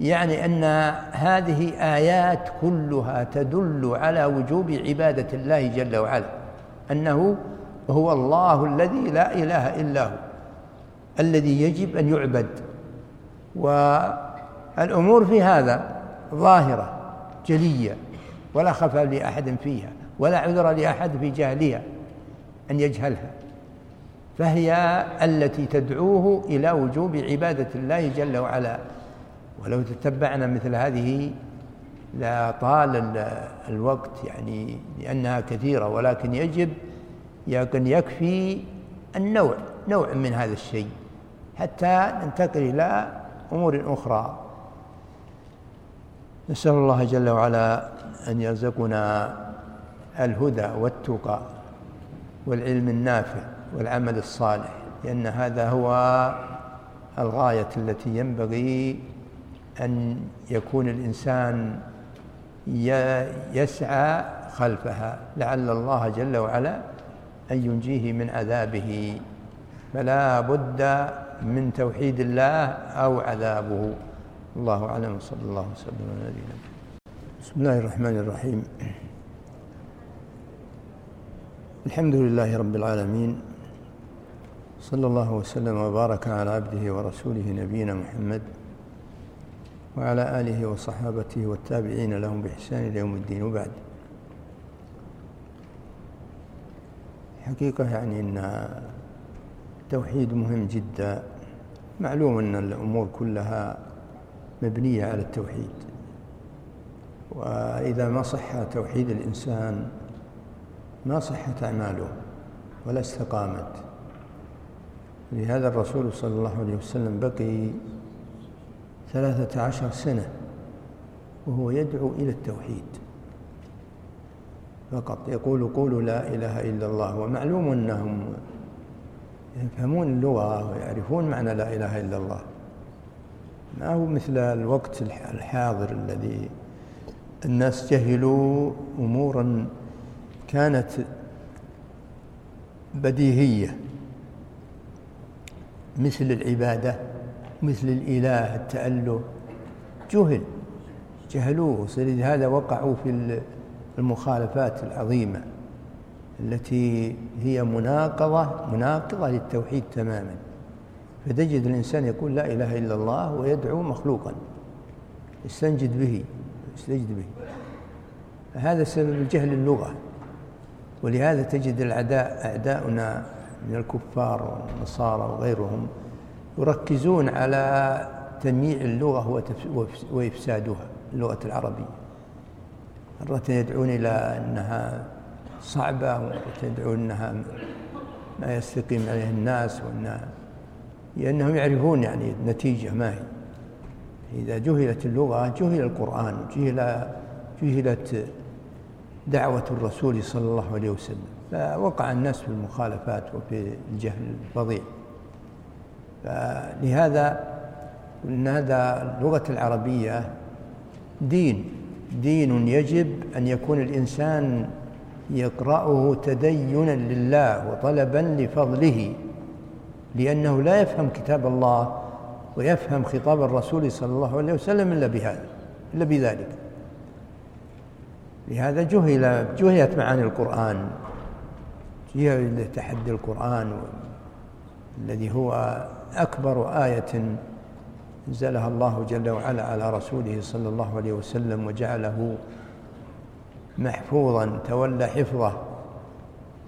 S2: يعني أن هذه آيات كلها تدل على وجوب عبادة الله جل وعلا أنه هو الله الذي لا إله إلا هو الذي يجب أن يعبد. والأمور في هذا ظاهرة جلية ولا خفى لأحد فيها ولا عذر لأحد في جهلها أن يجهلها. فهي التي تدعوه إلى وجوب عبادة الله جل وعلا. ولو تتبعنا مثل هذه لطال الوقت يعني لأنها كثيرة ولكن يجب يكن يكفي النوع نوع من هذا الشيء حتى ننتقل إلى أمور أخرى. نسأل الله جل وعلا أن يرزقنا الهدى والتقى والعلم النافع والعمل الصالح لأن هذا هو الغاية التي ينبغي أن يكون الإنسان يسعى خلفها. لعل الله جل وعلا أن ينجيه من عذابه. فلا بد من توحيد الله أو عذابه. الله أعلم. وصلى الله وسلم على نبينا بسم الله الرحمن الرحيم. الحمد لله رب العالمين. صلى الله وسلم وبارك على عبده ورسوله نبينا محمد. وعلى آله وصحابته والتابعين لهم بإحسان إلى يوم الدين. وبعد حقيقة يعني أن التوحيد مهم جدا. معلوم أن الأمور كلها مبنية على التوحيد. وإذا ما صح توحيد الإنسان ما صحت أعماله ولا استقامت. لهذا الرسول صلى الله عليه وسلم بقي ثلاثة عشر سنة وهو يدعو إلى التوحيد. فقط يقول قولوا لا إله إلا الله ومعلوم أنهم يفهمون اللغة ويعرفون معنى لا إله إلا الله. ما هو مثل الوقت الحاضر الذي الناس جهلوا أمورا كانت بديهية مثل العبادة. مثل الإله التأله جهل جهلوه. لهذا وقعوا في المخالفات العظيمة التي هي مناقضة مناقضة للتوحيد تماما. فتجد الإنسان يقول لا إله إلا الله ويدعو مخلوقا. يستنجد به يستجد به. هذا سبب الجهل اللغة. ولهذا تجد الأعداء أعداؤنا من الكفار والنصارى وغيرهم يركزون على تنميع اللغة وإفسادها اللغة العربية. مرة يدعون إلى أنها صعبة ومرة يدعون أنها ما يستقيم عليه الناس وأنها لأنهم يعرفون يعني النتيجة ما هي. إذا جهلت اللغة جهل القرآن جهل جهلت دعوة الرسول صلى الله عليه وسلم. فوقع الناس في المخالفات وفي الجهل الفظيع. فلهذا ان هذا اللغة العربية دين. دين يجب أن يكون الإنسان يقرأه تدينا لله وطلبا لفضله لأنه لا يفهم كتاب الله ويفهم خطاب الرسول صلى الله عليه وسلم إلا بهذا إلا بذلك. لهذا جهل جهلت معاني القرآن. جهل تحدي القرآن الذي هو أكبر آية أنزلها الله جل وعلا على رسوله صلى الله عليه وسلم وجعله محفوظا تولى حفظه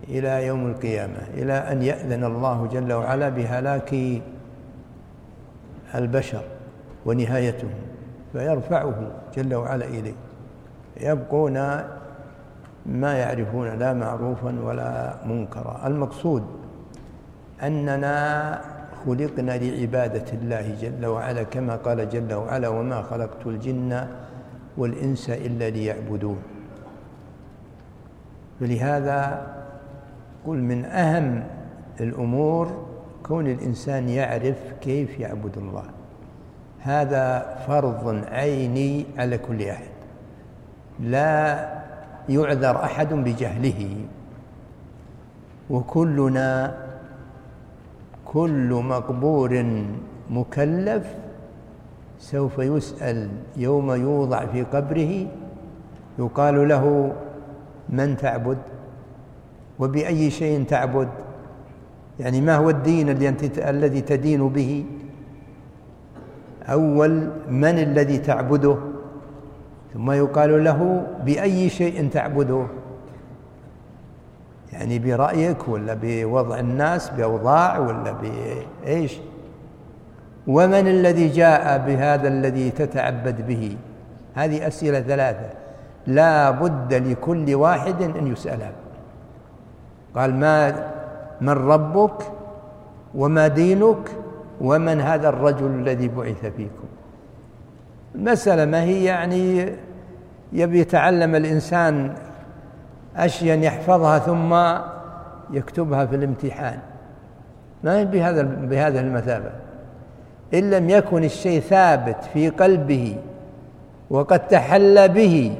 S2: إلى يوم القيامة إلى أن يأذن الله جل وعلا بهلاك البشر ونهايتهم فيرفعه جل وعلا إليه. يبقون ما يعرفون لا معروفا ولا منكرا. المقصود أننا خلقنا لعبادة الله جل وعلا كما قال جل وعلا وما خلقت الجن والإنس إلا ليعبدون. فلهذا قل من أهم الأمور كون الإنسان يعرف كيف يعبد الله. هذا فرض عيني على كل أحد. لا يعذر أحد بجهله. وكلنا كل مقبور مكلف سوف يسأل يوم يوضع في قبره يقال له من تعبد وبأي شيء تعبد؟ يعني ما هو الدين الذي تدين به؟ أول من الذي تعبده؟ ثم يقال له بأي شيء تعبده؟ يعني برأيك ولا بوضع الناس بأوضاع ولا بإيش ومن الذي جاء بهذا الذي تتعبد به؟ هذه أسئلة ثلاثة. لا بد لكل واحد أن يسألها قال ما من ربك وما دينك ومن هذا الرجل الذي بعث فيكم؟ المسألة ما هي يعني يبي يتعلم الإنسان أشياء يحفظها ثم يكتبها في الامتحان. ما بهذا بهذه المثابة. إن لم يكن الشيء ثابت في قلبه وقد تحلى به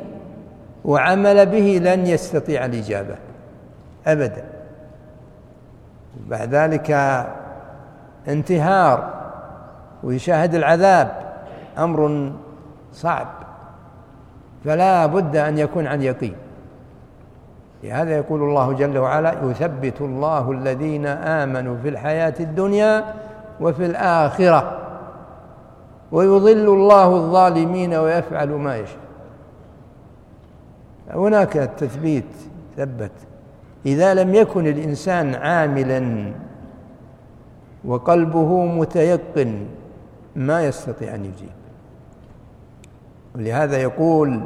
S2: وعمل به لن يستطيع الإجابة. أبدا. بعد ذلك انتهار ويشاهد العذاب أمر صعب. فلا بد أن يكون عن يقين. لهذا يقول الله جل وعلا يثبت الله الذين آمنوا في الحياة الدنيا وفي الآخرة ويضل الله الظالمين ويفعل ما يشاء. هناك تثبيت ثبت إذا لم يكن الإنسان عاملا وقلبه متيقن ما يستطيع أن يجيب. ولهذا يقول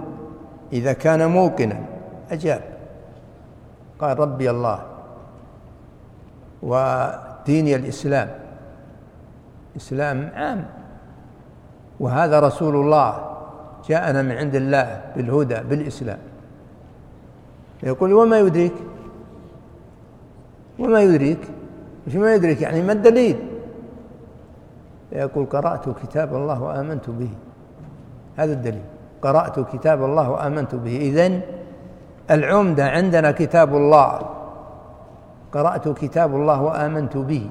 S2: إذا كان موقنا أجاب. قال ربي الله وديني الإسلام. إسلام عام. وهذا رسول الله. جاءنا من عند الله بالهدى بالإسلام. يقول وما يدريك؟ وما يدريك؟ وش ما يدريك يعني ما الدليل؟ يقول قرأت كتاب الله وآمنت به. هذا الدليل. قرأت كتاب الله وآمنت به. إذن العمدة عندنا كتاب الله. قرأت كتاب الله وآمنت به.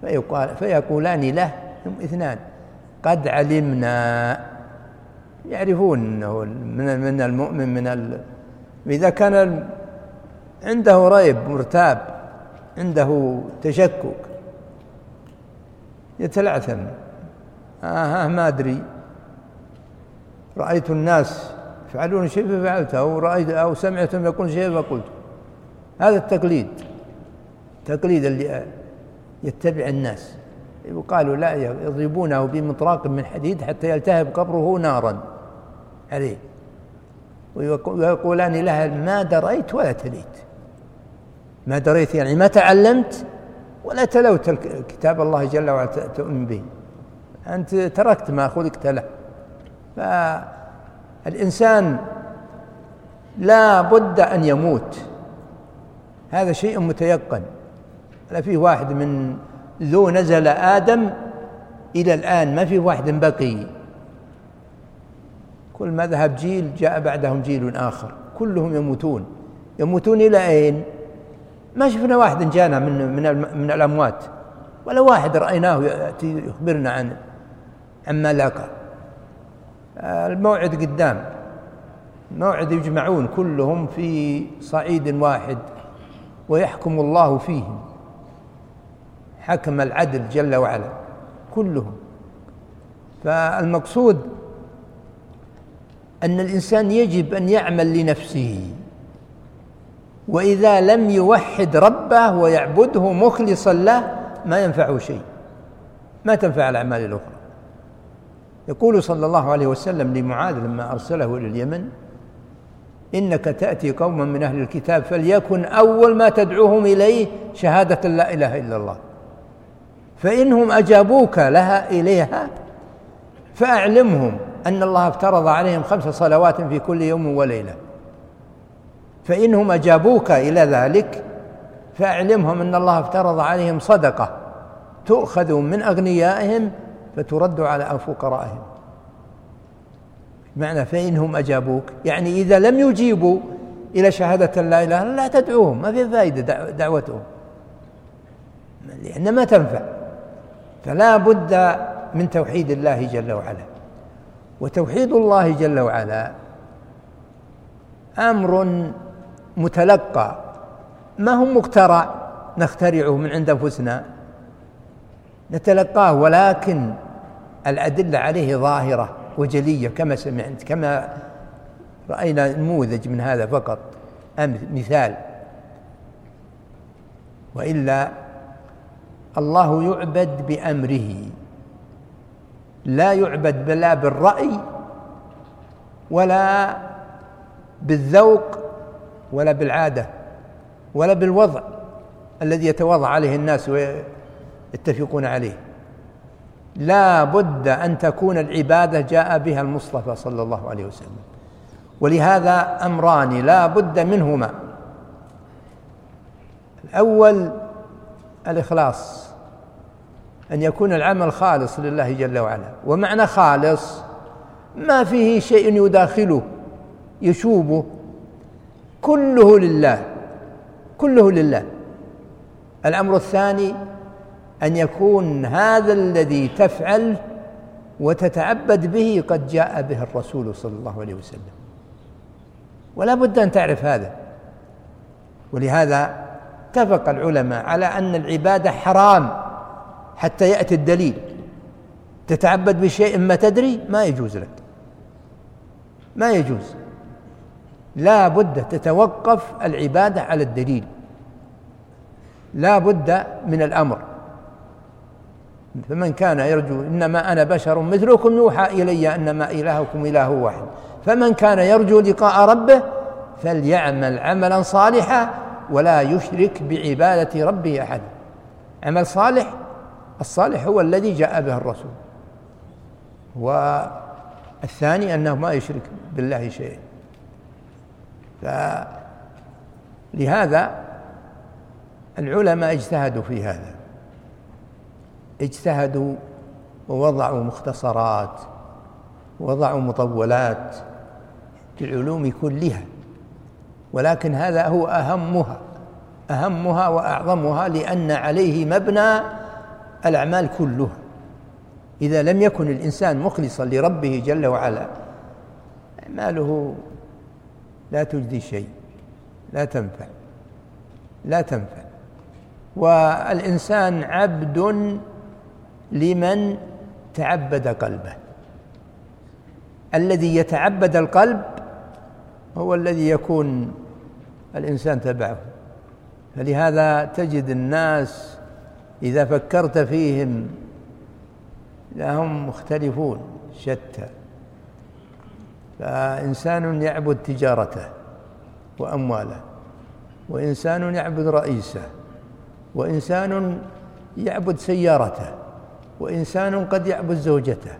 S2: فيقال فيقولان له هم اثنان. قد علمنا. يعرفون إنه من من المؤمن من ال... إذا كان عنده ريب مرتاب عنده تشكك يتلعثم. آه, آه ما أدري. رأيت الناس يفعلون شيء ففعلته أو رأيت أو سمعتهم يقول شيء فقلت. هذا التقليد تقليد اللي يتبع الناس. وقالوا لا يضربونه بمطراق من حديد حتى يلتهب قبره نارا عليه. ويقولان لها ما دريت ولا تليت. ما دريت يعني ما تعلمت ولا تلوت كتاب الله جل وعلا تؤمن به. أنت تركت ما خلقت له فالإنسان لا بد أن يموت. هذا شيء متيقن. لا فيه واحد من ذو نزل آدم إلى الآن ما فيه واحد بقي. كل ما ذهب جيل جاء بعدهم جيل آخر. كلهم يموتون. يموتون إلى أين؟ ما شفنا واحد جانا من من من الأموات. ولا واحد رأيناه يأتي يخبرنا عن عما لاقى الموعد قدام. موعد يجمعون كلهم في صعيد واحد ويحكم الله فيهم. حكم العدل جل وعلا كلهم. فالمقصود أن الإنسان يجب أن يعمل لنفسه. وإذا لم يوحد ربه ويعبده مخلصا له ما ينفعه شيء. ما تنفع الأعمال الأخرى. يقول صلى الله عليه وسلم لمعاذ لما أرسله إلى اليمن إنك تأتي قوما من أهل الكتاب فليكن أول ما تدعوهم إليه شهادة لا إله إلا الله. فإنهم أجابوك لها إليها فأعلمهم أن الله افترض عليهم خمس صلوات في كل يوم وليلة. فإنهم أجابوك إلى ذلك فأعلمهم أن الله افترض عليهم صدقة تؤخذ من أغنيائهم فترد على فقرائهم. معنى فإنهم أجابوك. يعني إذا لم يجيبوا إلى شهادة لا إله إلا لا تدعوهم ما في فائدة دعوتهم. لأن ما تنفع. فلا بد من توحيد الله جل وعلا. وتوحيد الله جل وعلا أمر متلقى. ما هو مخترع نخترعه من عند أنفسنا؟ نتلقاه ولكن الأدلة عليه ظاهرة وجلية كما سمعت كما رأينا نموذج من هذا فقط. مثال. وإلا الله يعبد بأمره. لا يعبد لا بالرأي ولا بالذوق ولا بالعادة ولا بالوضع الذي يتوضع عليه الناس ويتفقون عليه. لا بد أن تكون العبادة جاء بها المصطفى صلى الله عليه وسلم. ولهذا أمران لا بد منهما. الأول الإخلاص أن يكون العمل خالص لله جل وعلا. ومعنى خالص ما فيه شيء يداخله يشوبه كله لله كله لله. الأمر الثاني أن يكون هذا الذي تفعل وتتعبد به قد جاء به الرسول صلى الله عليه وسلم. ولا بد أن تعرف هذا. ولهذا اتفق العلماء على أن العبادة حرام حتى يأتي الدليل. تتعبد بشيء ما تدري ما يجوز لك. ما يجوز. لا بد تتوقف العبادة على الدليل. لا بد من الأمر. فمن كان يرجو إنما أنا بشر مثلكم يوحى إلي أنما إلهكم إله واحد. فمن كان يرجو لقاء ربه فليعمل عملا صالحا ولا يشرك بعبادة ربه احدا عمل صالح الصالح هو الذي جاء به الرسول. الثاني أنه ما يشرك بالله شيئا. فلهذا العلماء اجتهدوا في هذا. اجتهدوا ووضعوا مختصرات وضعوا مطولات في العلوم كلها ولكن هذا هو أهمها أهمها وأعظمها لأن عليه مبنى الأعمال كلها. إذا لم يكن الإنسان مخلصا لربه جل وعلا أعماله لا تجدي شيء لا تنفع لا تنفع. والإنسان عبد لمن تعبد قلبه. الذي يتعبد القلب هو الذي يكون الإنسان تبعه. فلهذا تجد الناس إذا فكرت فيهم لهم مختلفون شتى. فإنسان يعبد تجارته وأمواله وإنسان يعبد رئيسه وإنسان يعبد سيارته. وإنسان قد يعبد زوجته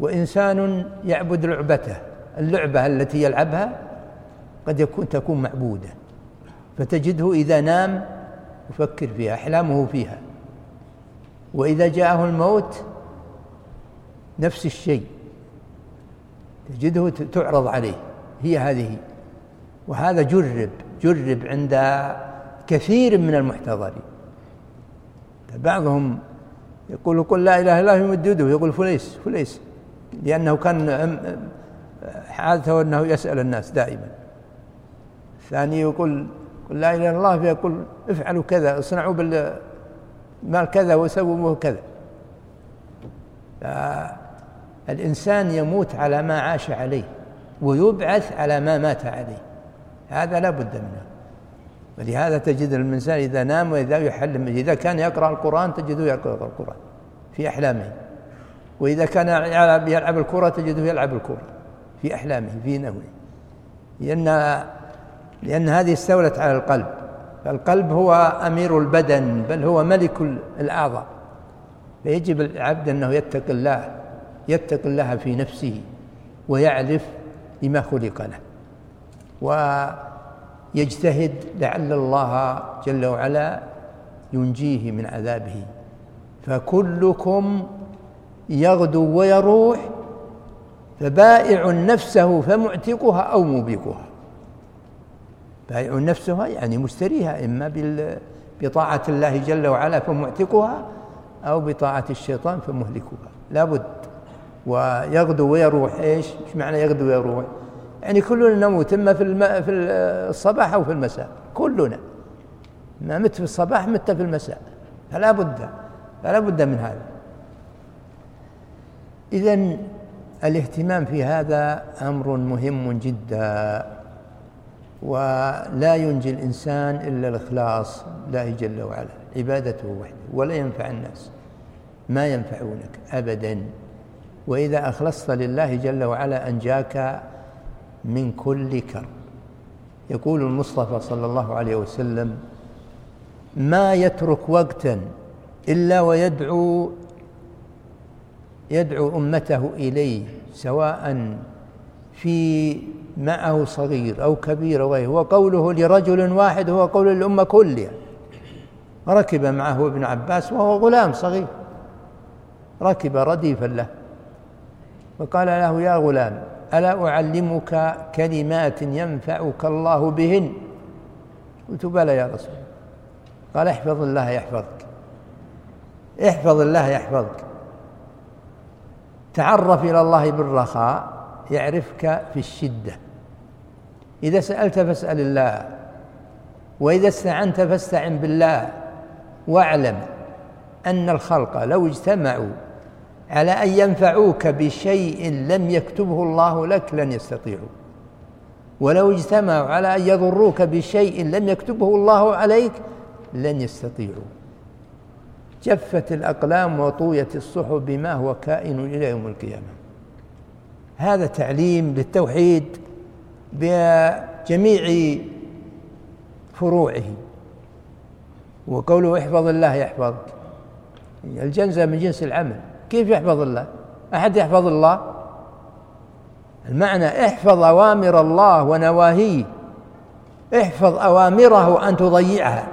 S2: وإنسان يعبد لعبته. اللعبة التي يلعبها قد يكون تكون معبودة. فتجده إذا نام يفكر فيها أحلامه فيها. وإذا جاءه الموت نفس الشيء. تجده تعرض عليه. هي هذه. وهذا جرب جرب عند كثير من المحتضرين. بعضهم يقول قل لا إله إلا الله يمدده يقول فليس فليس. لأنه كان حالته انه يسأل الناس دائما. الثاني يقول قل لا إله إلا الله فيقول افعلوا كذا اصنعوا بالمال كذا وسووا كذا. الإنسان يموت على ما عاش عليه ويبعث على ما مات عليه. هذا لا بد منه. ولهذا تجد الإنسان إذا نام وإذا يحلم إذا كان يقرأ القرآن تجده يقرأ القرآن في أحلامه. وإذا كان يلعب, يلعب الكرة تجده يلعب الكرة في أحلامه في نومه لأن لأن هذه استولت على القلب. فالقلب هو أمير البدن بل هو ملك الأعضاء. فيجب العبد أنه يتقي الله يتقي الله في نفسه ويعرف لما خلق له. ويجتهد لعل الله جل وعلا ينجيه من عذابه فكلكم يغدو ويروح فبائع نفسه فمعتقها أو موبقها بائع نفسها يعني مشتريها إما بطاعة الله جل وعلا فمعتقها أو بطاعة الشيطان فمهلكها لا بد ويغدو ويروح إيش؟ إيش معنى يغدو ويروح؟ يعني كلنا نموت إما في. في الصباح أو في المساء كلنا. ما مت في الصباح مت في المساء. فلا بد فلا بد من هذا. اذا الاهتمام في هذا أمر مهم جدا ولا ينجي الإنسان إلا الإخلاص لله جل وعلا عبادته وحده ولا ينفع الناس. ما ينفعونك ابدا. وإذا أخلصت لله جل وعلا أنجاك من كل كرب. يقول المصطفى صلى الله عليه وسلم ما يترك وقتا إلا ويدعو يدعو أمته إليه سواء في معه صغير أو كبير وغيره وقوله لرجل واحد هو قول الامه كلها. ركب معه ابن عباس وهو غلام صغير. ركب رديفا له. فقال له يا غلام ألا أعلمك كلمات ينفعك الله بهن؟ قلت بلى يا رسول الله. قال احفظ الله يحفظك. احفظ الله يحفظك. تعرف إلى الله بالرخاء يعرفك في الشدة. إذا سألت فاسأل الله. وإذا استعنت فاستعن بالله. واعلم أن الخلق لو اجتمعوا على أن ينفعوك بشيء لم يكتبه الله لك لن يستطيعوا. ولو اجتمعوا على أن يضروك بشيء لم يكتبه الله عليك لن يستطيعوا. جفت الأقلام وطويت الصحف بما هو كائن إلى يوم القيامة. هذا تعليم للتوحيد بجميع فروعه. وقوله احفظ الله يحفظك. الجنزة من جنس العمل. كيف يحفظ الله؟ أحد يحفظ الله؟ المعنى احفظ أوامر الله ونواهيه. احفظ أوامره أن تضيعها.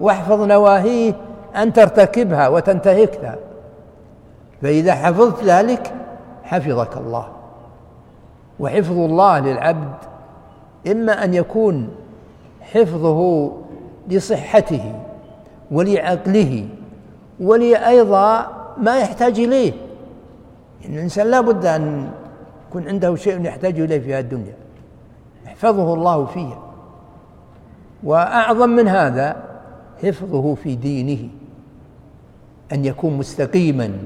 S2: واحفظ نواهيه أن ترتكبها وتنتهكها. فإذا حفظت ذلك حفظك الله. وحفظ الله للعبد إما أن يكون حفظه لصحته ولعقله ولأيضا ما يحتاج إليه. إن الإنسان لا بد أن يكون عنده شيء يحتاج إليه في هذه الدنيا. يحفظه الله فيها وأعظم من هذا حفظه في دينه. أن يكون مستقيما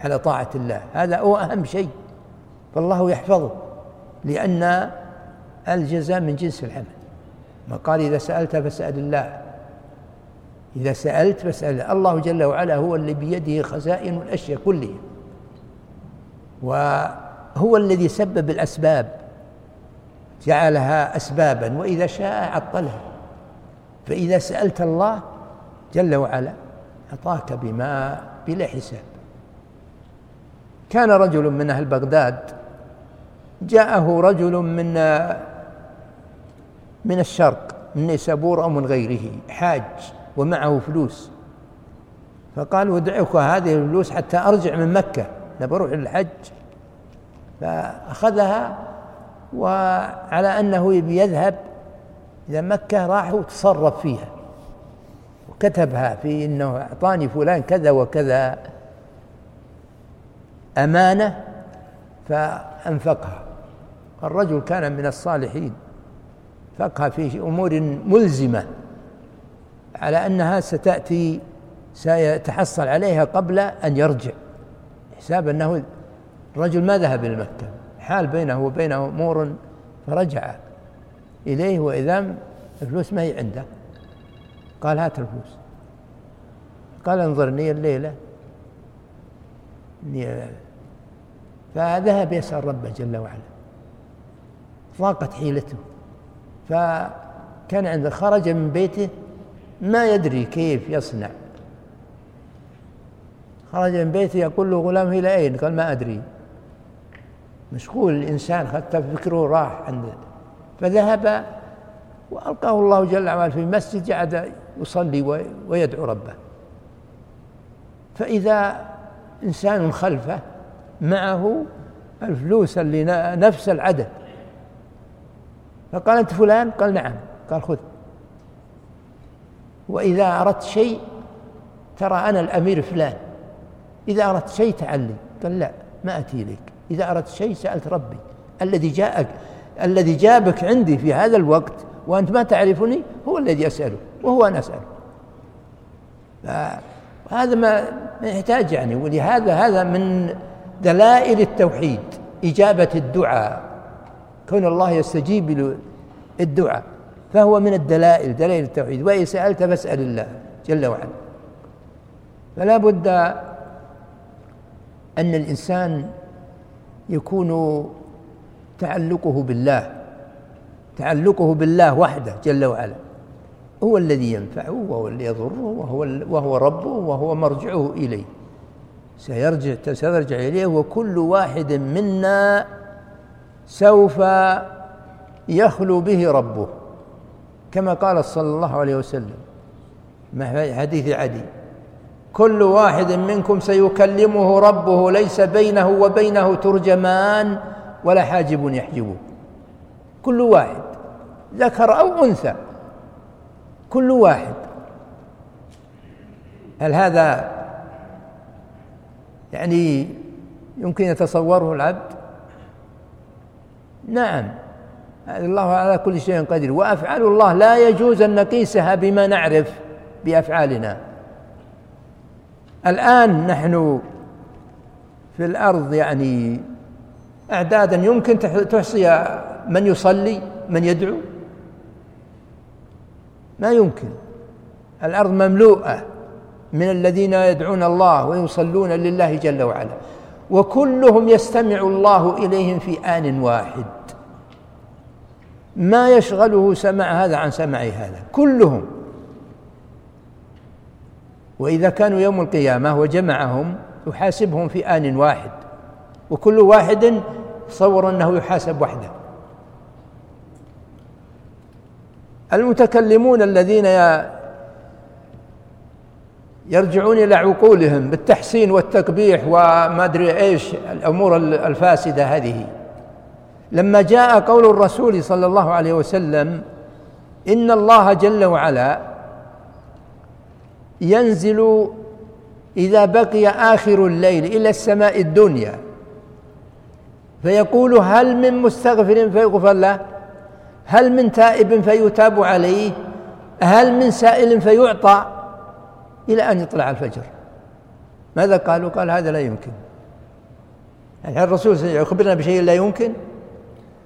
S2: على طاعة الله. هذا هو أهم شيء. فالله يحفظه. لأن الجزاء من جنس العمل. ما قال إذا سألت فاسأل الله. إذا سألت فاسأل الله جل وعلا هو اللي بيده خزائن الأشياء كلها. وهو الذي سبب الأسباب. جعلها أسبابا وإذا شاء عطلها. فإذا سألت الله جل وعلا أعطاك بما بلا حساب. كان رجل من أهل بغداد. جاءه رجل من من الشرق من نيسابور أو من غيره حاج. ومعه فلوس. فقال ودعك هذه الفلوس حتى أرجع من مكة. بروح للحج فأخذها وعلى أنه يذهب إلى مكة راح وتصرف فيها. وكتبها في أنه أعطاني فلان كذا وكذا أمانة فأنفقها. الرجل كان من الصالحين. فقها في أمور ملزمة. على أنها ستأتي سيتحصل عليها قبل أن يرجع. حساب أنه الرجل ما ذهب إلى مكة. حال بينه وبينه أمور فرجع إليه وإذا الفلوس ما هي عنده. قال هات الفلوس. قال انظرني الليلة. فذهب يسأل ربه جل وعلا. ضاقت حيلته. فكان عنده خرج من بيته ما يدري كيف يصنع. خرج من بيته يقول له غلام إلى أين قال ما أدري. مشغول الإنسان حتى فكره راح عنده. فذهب وألقاه الله جل وعلا في المسجد قعد يصلي ويدعو ربه. فإذا إنسان خلفه معه الفلوس اللي نفس العدد. فقال أنت فلان؟ قال نعم. قال خذ. وإذا أردت شيء ترى أنا الأمير فلان. إذا أردت شيء تعال لي قال لا ما أتي إليك. إذا أردت شيء سألت ربي. الذي جاءك الذي جابك عندي في هذا الوقت وأنت ما تعرفني هو الذي أسأله وهو أنا أسأله. هذا ما يحتاج يعني. ولهذا هذا من دلائل التوحيد إجابة الدعاء. كون الله يستجيب الدعاء فهو من الدلائل دلائل التوحيد. وإن سألت فاسأل الله جل وعلا. فلا بد أن الإنسان يكون تعلقه بالله تعلقه بالله وحده جل وعلا. هو الذي ينفعه وهو الذي يضره وهو وهو ربه وهو مرجعه إليه. سيرجع سيرجع إليه وكل واحد منا سوف يخلو به ربه. كما قال صلى الله عليه وسلم حديث عدي كل واحد منكم سيكلمه ربه ليس بينه وبينه ترجمان ولا حاجب يحجبه كل واحد ذكر أو أنثى كل واحد. هل هذا يعني يمكن يتصوره العبد؟ نعم. الله على كل شيء قدير. وأفعال الله لا يجوز أن نقيسها بما نعرف بأفعالنا. الآن نحن في الأرض يعني أعدادا يمكن تحصي من يصلي من يدعو. ما يمكن. الأرض مملوءة من الذين يدعون الله ويصلون لله جل وعلا. وكلهم يستمع الله إليهم في آن واحد. ما يشغله سمع هذا عن سمع هذا كلهم. وإذا كانوا يوم القيامة وجمعهم يحاسبهم في آن واحد وكل واحد تصور أنه يحاسب وحده. المتكلمون الذين يرجعون إلى عقولهم بالتحسين والتقبيح وما أدري إيش الأمور الفاسدة هذه. لما جاء قول الرسول صلى الله عليه وسلم إن الله جل وعلا ينزل إذا بقي آخر الليل إلى السماء الدنيا فيقول هل من مستغفر فيغفر له؟ هل من تائب فيتاب عليه؟ هل من سائل فيعطى؟ إلى أن يطلع الفجر. ماذا قالوا؟ قال هذا لا يمكن. يعني الرسول يخبرنا بشيء لا يمكن؟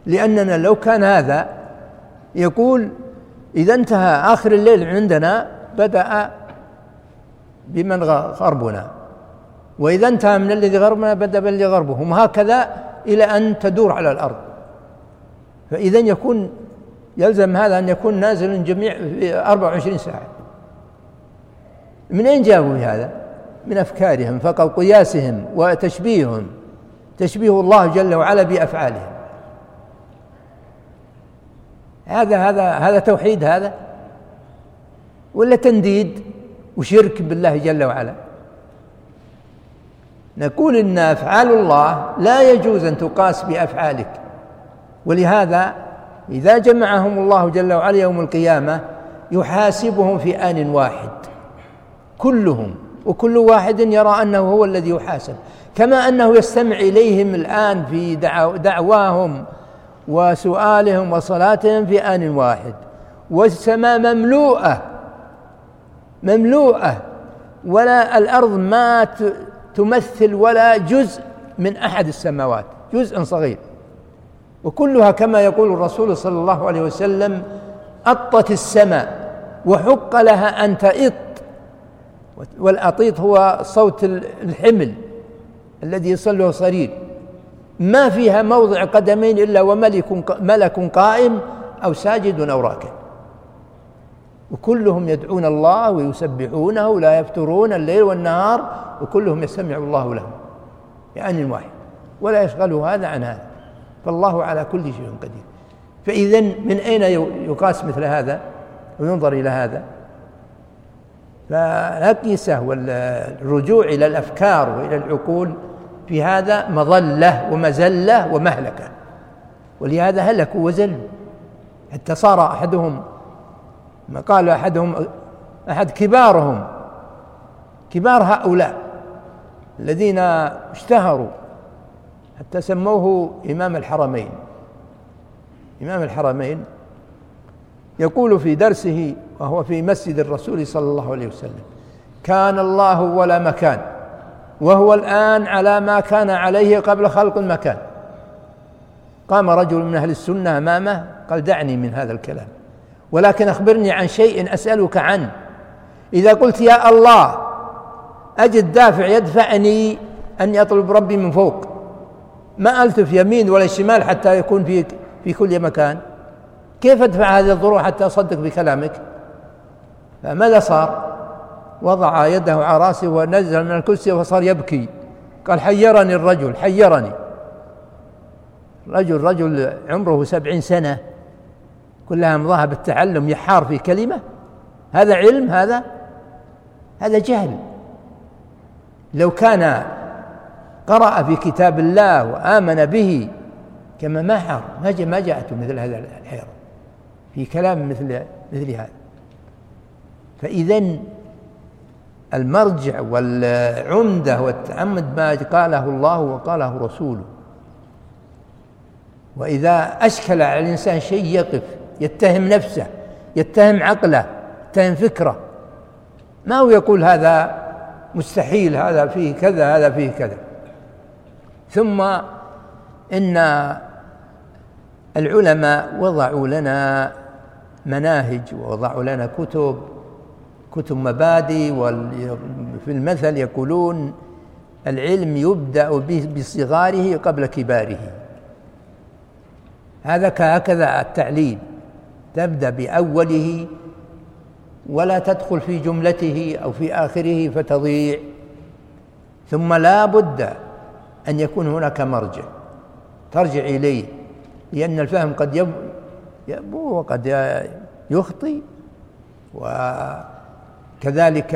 S2: لأننا لو كان هذا يقول إذا انتهى آخر الليل عندنا بدأ بمن غربنا. وإذا انتهى من الذي غربنا بدأ بالذي غربهم وهكذا إلى أن تدور على الأرض. فإذا يكون يلزم هذا أن يكون نازل جميع في 24 ساعة. من أين جابوا هذا؟ من أفكارهم فقط قياسهم وتشبيههم. تشبيه الله جل وعلا بأفعالهم. هذا هذا هذا توحيد هذا ولا تنديد وشرك بالله جل وعلا؟ نقول إن أفعال الله لا يجوز أن تقاس بأفعالك ولهذا إذا جمعهم الله جل وعلا يوم القيامة يحاسبهم في آن واحد كلهم وكل واحد يرى أنه هو الذي يحاسب كما أنه يستمع إليهم الآن في دعواهم وسؤالهم وصلاتهم في آن واحد. والسماء مملوءة مملوءة ولا الأرض ما تمثل ولا جزء من أحد السماوات جزء صغير. وكلها كما يقول الرسول صلى الله عليه وسلم أطت السماء وحق لها أن تئط. والأطيط هو صوت الحمل الذي يصله صرير. ما فيها موضع قدمين إلا وملك ملك قائم أو ساجد أو راكع وكلهم يدعون الله ويسبحونه لا يفترون الليل والنهار وكلهم يستمع الله لهم يعني واحد. ولا يشغله هذا عن هذا. فالله على كل شيء قدير. فإذا من أين يقاس مثل هذا؟ وينظر إلى هذا. فالأقيسة والرجوع إلى الأفكار وإلى العقول في هذا مظلة ومزلة ومهلكة. ولهذا هلكوا وزلوا حتى صار أحدهم ما قال أحدهم أحد كبارهم. كبار هؤلاء الذين اشتهروا حتى سموه إمام الحرمين. إمام الحرمين يقول في درسه وهو في مسجد الرسول صلى الله عليه وسلم كان الله ولا مكان. وهو الآن على ما كان عليه قبل خلق المكان. قام رجل من أهل السنة أمامه قال دعني من هذا الكلام. ولكن أخبرني عن شيء أسألك عنه. إذا قلت يا الله أجد دافع يدفعني أني أطلب ربي من فوق. ما ألتف يمين ولا شمال حتى يكون في في كل مكان. كيف أدفع هذه الظروف حتى أصدق بكلامك؟ فماذا صار؟ وضع يده على رأسه ونزل من الكرسي وصار يبكي. قال حيرني الرجل حيرني. رجل رجل عمره سبعين سنة. كلها مضاها بالتعلم يحار في كلمة. هذا علم؟ هذا؟ هذا جهل. لو كان قرأ في كتاب الله وآمن به كما ما حار ما ما جاءته مثل هذا الحيرة. في كلام مثل مثل هذا. فإذا المرجع والعمدة والتعمد ما قاله الله وقاله رسوله. وإذا أشكل على الإنسان شيء يقف يتهم نفسه يتهم عقله يتهم فكره. ما هو يقول هذا مستحيل هذا فيه كذا هذا فيه كذا. ثم إن العلماء وضعوا لنا مناهج ووضعوا لنا كتب كتب مبادئ وفي المثل يقولون العلم يبدأ بصغاره قبل كباره. هذا هكذا التعليم تبدأ بأوله ولا تدخل في جملته أو في آخره فتضيع. ثم لا بد أن يكون هناك مرجع. ترجع إليه. لأن الفهم قد يب يبو وقد يخطي وكذلك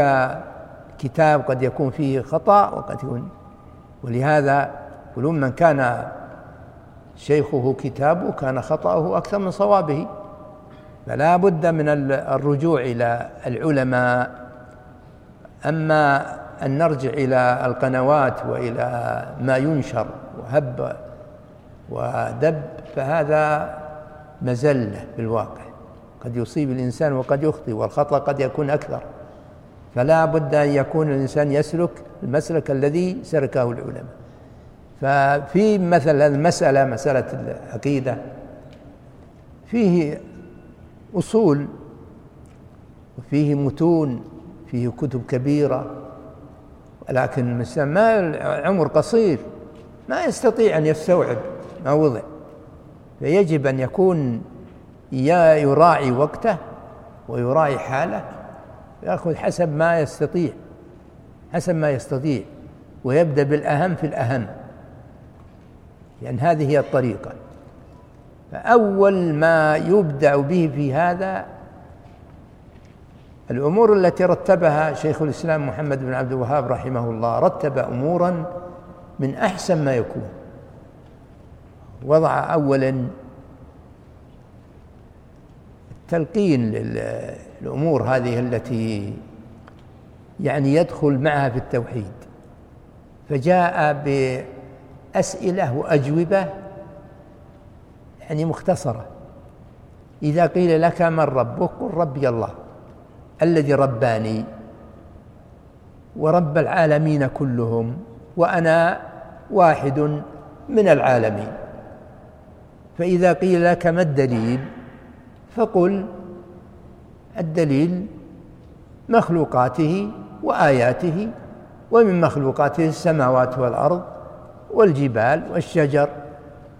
S2: كتاب قد يكون فيه خطأ وقد يكون ولهذا يقولون من كان شيخه كتابه كان خطأه أكثر من صوابه. فلا بد من الرجوع إلى العلماء. أما أن نرجع إلى القنوات وإلى ما ينشر وهب ودب فهذا مزلة بالواقع. قد يصيب الإنسان وقد يخطئ والخطأ قد يكون أكثر. فلا بد أن يكون الإنسان يسلك المسلك الذي سلكه العلماء. ففي مثل المسألة مسألة العقيدة فيه أصول وفيه متون فيه كتب كبيرة لكن الإنسان ما عمر قصير ما يستطيع أن يستوعب ما وضع. فيجب أن يكون يراعي وقته ويراعي حاله يأخذ حسب ما يستطيع حسب ما يستطيع ويبدأ بالأهم في الأهم. لأن يعني هذه هي الطريقة. فأول ما يبدأ به في هذا الأمور التي رتبها شيخ الإسلام محمد بن عبد الوهاب رحمه الله رتب أمورا من أحسن ما يكون. وضع أولا التلقين للأمور هذه التي يعني يدخل معها في التوحيد. فجاء بأسئلة وأجوبة يعني مختصرة. إذا قيل لك من ربك؟ قل ربي الله الذي رباني ورب العالمين كلهم وأنا واحد من العالمين. فإذا قيل لك ما الدليل؟ فقل الدليل مخلوقاته وآياته ومن مخلوقاته السماوات والأرض والجبال والشجر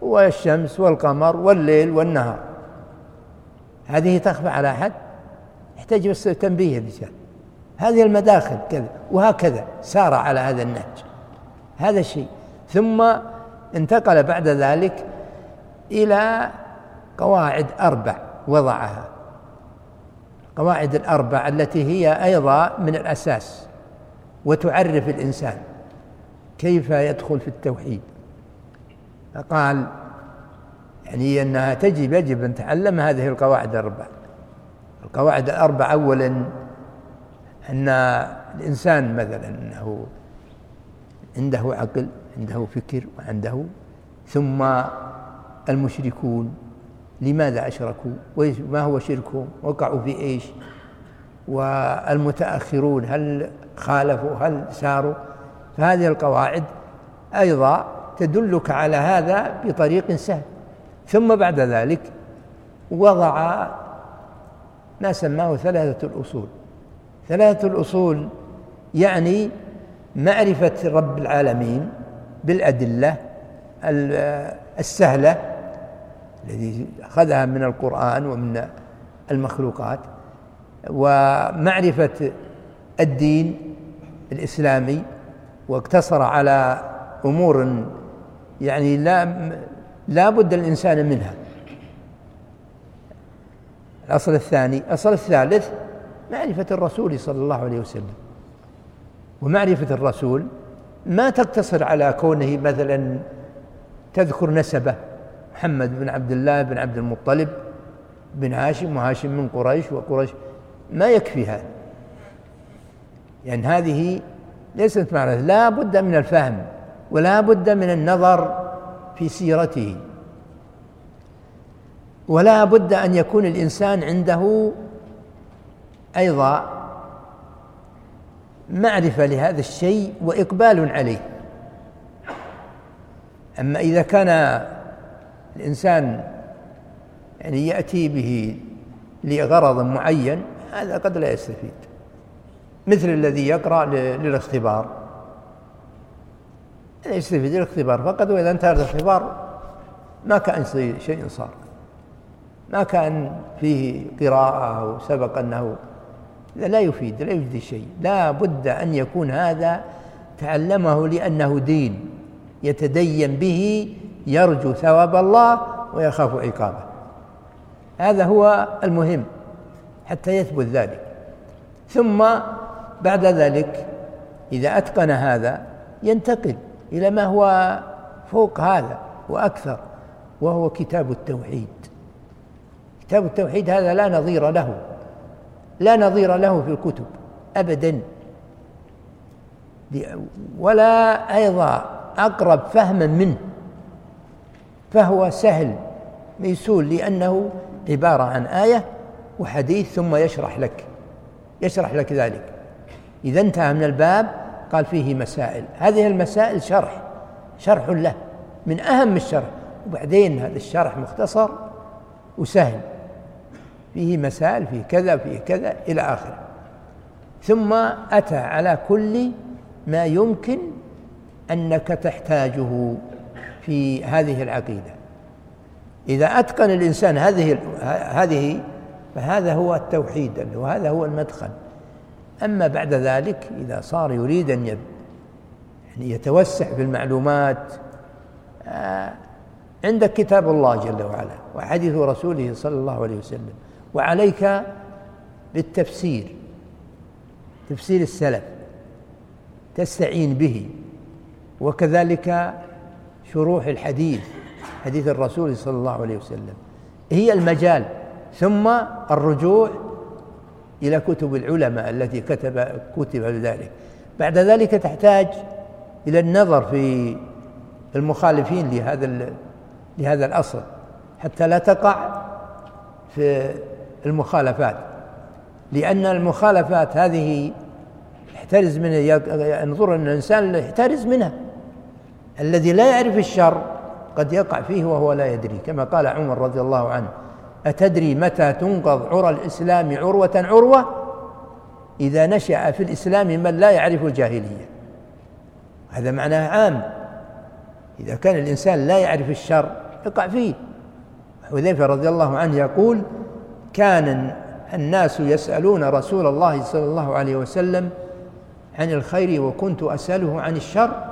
S2: والشمس والقمر والليل والنهار. هذه تخفى على أحد؟ يحتاج بس تنبيه الرجال هذه المداخل كذا وهكذا سار على هذا النهج. هذا الشيء ثم انتقل بعد ذلك إلى قواعد أربع وضعها. قواعد الأربع التي هي أيضا من الأساس وتعرف الإنسان كيف يدخل في التوحيد. فقال يعني أنها تجب يجب أن تعلم هذه القواعد الأربع. القواعد الأربع أولا أن الإنسان مثلا أنه عنده عقل عنده فكر وعنده ثم المشركون. لماذا أشركوا؟ وما هو شركهم وقعوا في إيش؟ والمتأخرون هل خالفوا؟ هل ساروا؟ فهذه القواعد أيضا تدلك على هذا بطريق سهل. ثم بعد ذلك وضع ما سماه ثلاثة الأصول. ثلاثة الأصول يعني معرفة رب العالمين بالأدلة السهلة الذي أخذها من القرآن ومن المخلوقات. ومعرفة الدين الإسلامي واقتصر على أمور يعني لا لا بد الإنسان منها. الأصل الثاني الأصل الثالث معرفة الرسول صلى الله عليه وسلم. ومعرفة الرسول ما تقتصر على كونه مثلا تذكر نسبة محمد بن عبد الله بن عبد المطلب بن هاشم وهاشم من قريش وقريش ما يكفي هذا يعني هذه ليست معرفة لا بد من الفهم ولا بد من النظر في سيرته. ولا بد أن يكون الإنسان عنده أيضا معرفة لهذا الشيء وإقبال عليه. أما إذا كان الإنسان يعني يأتي به لغرض معين هذا قد لا يستفيد. مثل الذي يقرأ للاختبار. لا يستفيد الاختبار فقط وإذا انتهى الاختبار ما كأن شيء صار. ما كأن فيه قراءة أو سبق أنه لا يفيد لا يفيد شيء. لا بد أن يكون هذا تعلمه لأنه دين يتدين به يرجو ثواب الله ويخاف عقابه. هذا هو المهم حتى يثبت ذلك. ثم بعد ذلك إذا أتقن هذا ينتقل إلى ما هو فوق هذا وأكثر وهو كتاب التوحيد. كتاب التوحيد هذا لا نظير له لا نظير له في الكتب أبدا. ولا أيضا أقرب فهما منه. فهو سهل ميسول لأنه عبارة عن آية وحديث ثم يشرح لك يشرح لك ذلك. إذا انتهى من الباب قال فيه مسائل. هذه المسائل شرح شرح له من أهم الشرح. وبعدين هذا الشرح مختصر وسهل. فيه مسائل فيه كذا فيه كذا إلى آخره. ثم أتى على كل ما يمكن أنك تحتاجه. في هذه العقيدة. إذا أتقن الإنسان هذه هذه فهذا هو التوحيد وهذا هو المدخل. أما بعد ذلك إذا صار يريد أن يعني يتوسع في المعلومات آه، عندك كتاب الله جل وعلا وحديث رسوله صلى الله عليه وسلم وعليك بالتفسير تفسير السلف تستعين به وكذلك شروح الحديث حديث الرسول صلى الله عليه وسلم. هي المجال. ثم الرجوع إلى كتب العلماء التي كتب كتب لذلك بعد ذلك تحتاج إلى النظر في المخالفين لهذا لهذا الأصل حتى لا تقع في المخالفات. لأن المخالفات هذه يحترز منها ينظر أن الإنسان يحترز منها. الذي لا يعرف الشر قد يقع فيه وهو لا يدري كما قال عمر رضي الله عنه أتدري متى تنقض عرى الإسلام عروة عروة؟ إذا نشأ في الإسلام من لا يعرف الجاهلية. هذا معناه عام. إذا كان الإنسان لا يعرف الشر يقع فيه. حذيفة رضي الله عنه يقول كان الناس يسألون رسول الله صلى الله عليه وسلم عن الخير وكنت أسأله عن الشر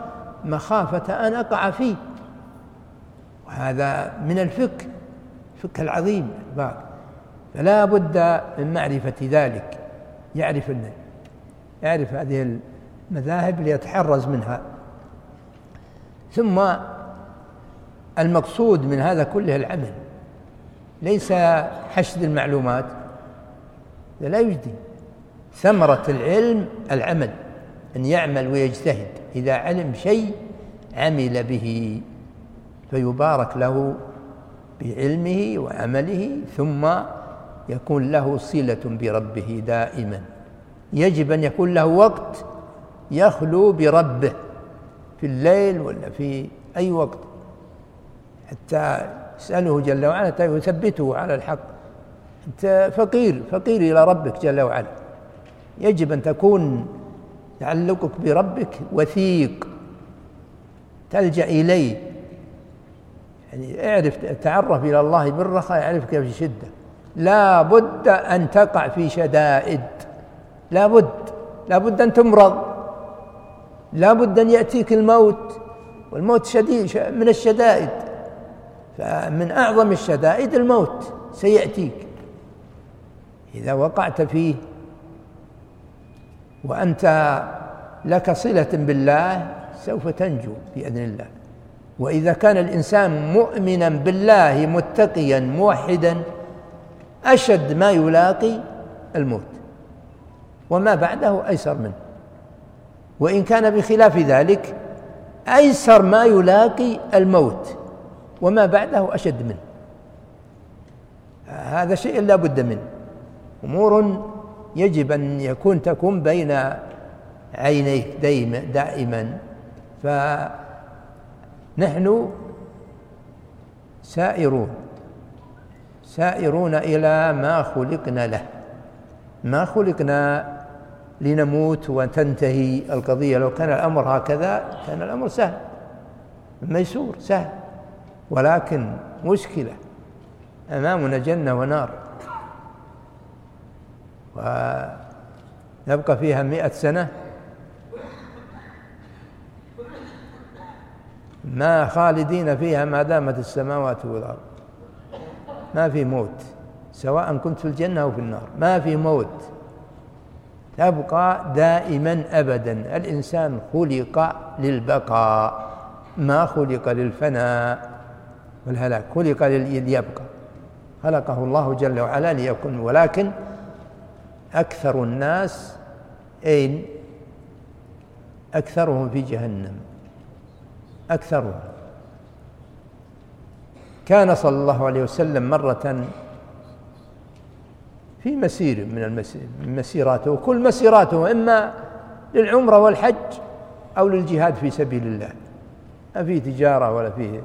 S2: مخافة أن أقع فيه. وهذا من الفقه الفقه العظيم فلا بد من معرفة ذلك. يعرف يعرف هذه المذاهب ليتحرز منها. ثم المقصود من هذا كله العمل. ليس حشد المعلومات لا يجدي. ثمرة العلم العمل أن يعمل ويجتهد. إذا علم شيء عمل به فيبارك له بعلمه وعمله ثم يكون له صلة بربه دائما. يجب أن يكون له وقت يخلو بربه في الليل ولا في أي وقت. حتى يسأله جل وعلا يثبته على الحق. أنت فقير فقير إلى ربك جل وعلا. يجب أن تكون تعلقك بربك وثيق. تلجأ إليه. يعني اعرف تعرف إلى الله بالرخاء يعرفك في شدة. لا بد أن تقع في شدائد. لا بد. لا بد أن تمرض. لا بد أن يأتيك الموت. والموت شديد من الشدائد. فمن أعظم الشدائد الموت سيأتيك. إذا وقعت فيه وأنت لك صلة بالله سوف تنجو بإذن الله. وإذا كان الإنسان مؤمنا بالله متقيا موحدا أشد ما يلاقي الموت. وما بعده أيسر منه. وإن كان بخلاف ذلك أيسر ما يلاقي الموت. وما بعده أشد منه. هذا شيء لا بد منه. أمور يجب أن يكون تكون بين عينيك دائما دائما. فنحن سائرون. سائرون إلى ما خلقنا له. ما خلقنا لنموت وتنتهي القضية. لو كان الأمر هكذا كان الأمر سهل. ميسور سهل. ولكن مشكلة. أمامنا جنة ونار. ونبقى فيها مئة سنة. ما خالدين فيها ما دامت السماوات والأرض. ما في موت سواء كنت في الجنة أو في النار. ما في موت. تبقى دائما أبدا. الإنسان خلق للبقاء. ما خلق للفناء. والهلاك. خلق ليبقى خلقه الله جل وعلا ليكون. ولكن أكثر الناس أين؟ أكثرهم في جهنم. أكثرهم. كان صلى الله عليه وسلم مرة في مسير من المسيرات وكل مسيراته إما للعمرة والحج أو للجهاد في سبيل الله. ما في تجارة ولا فيه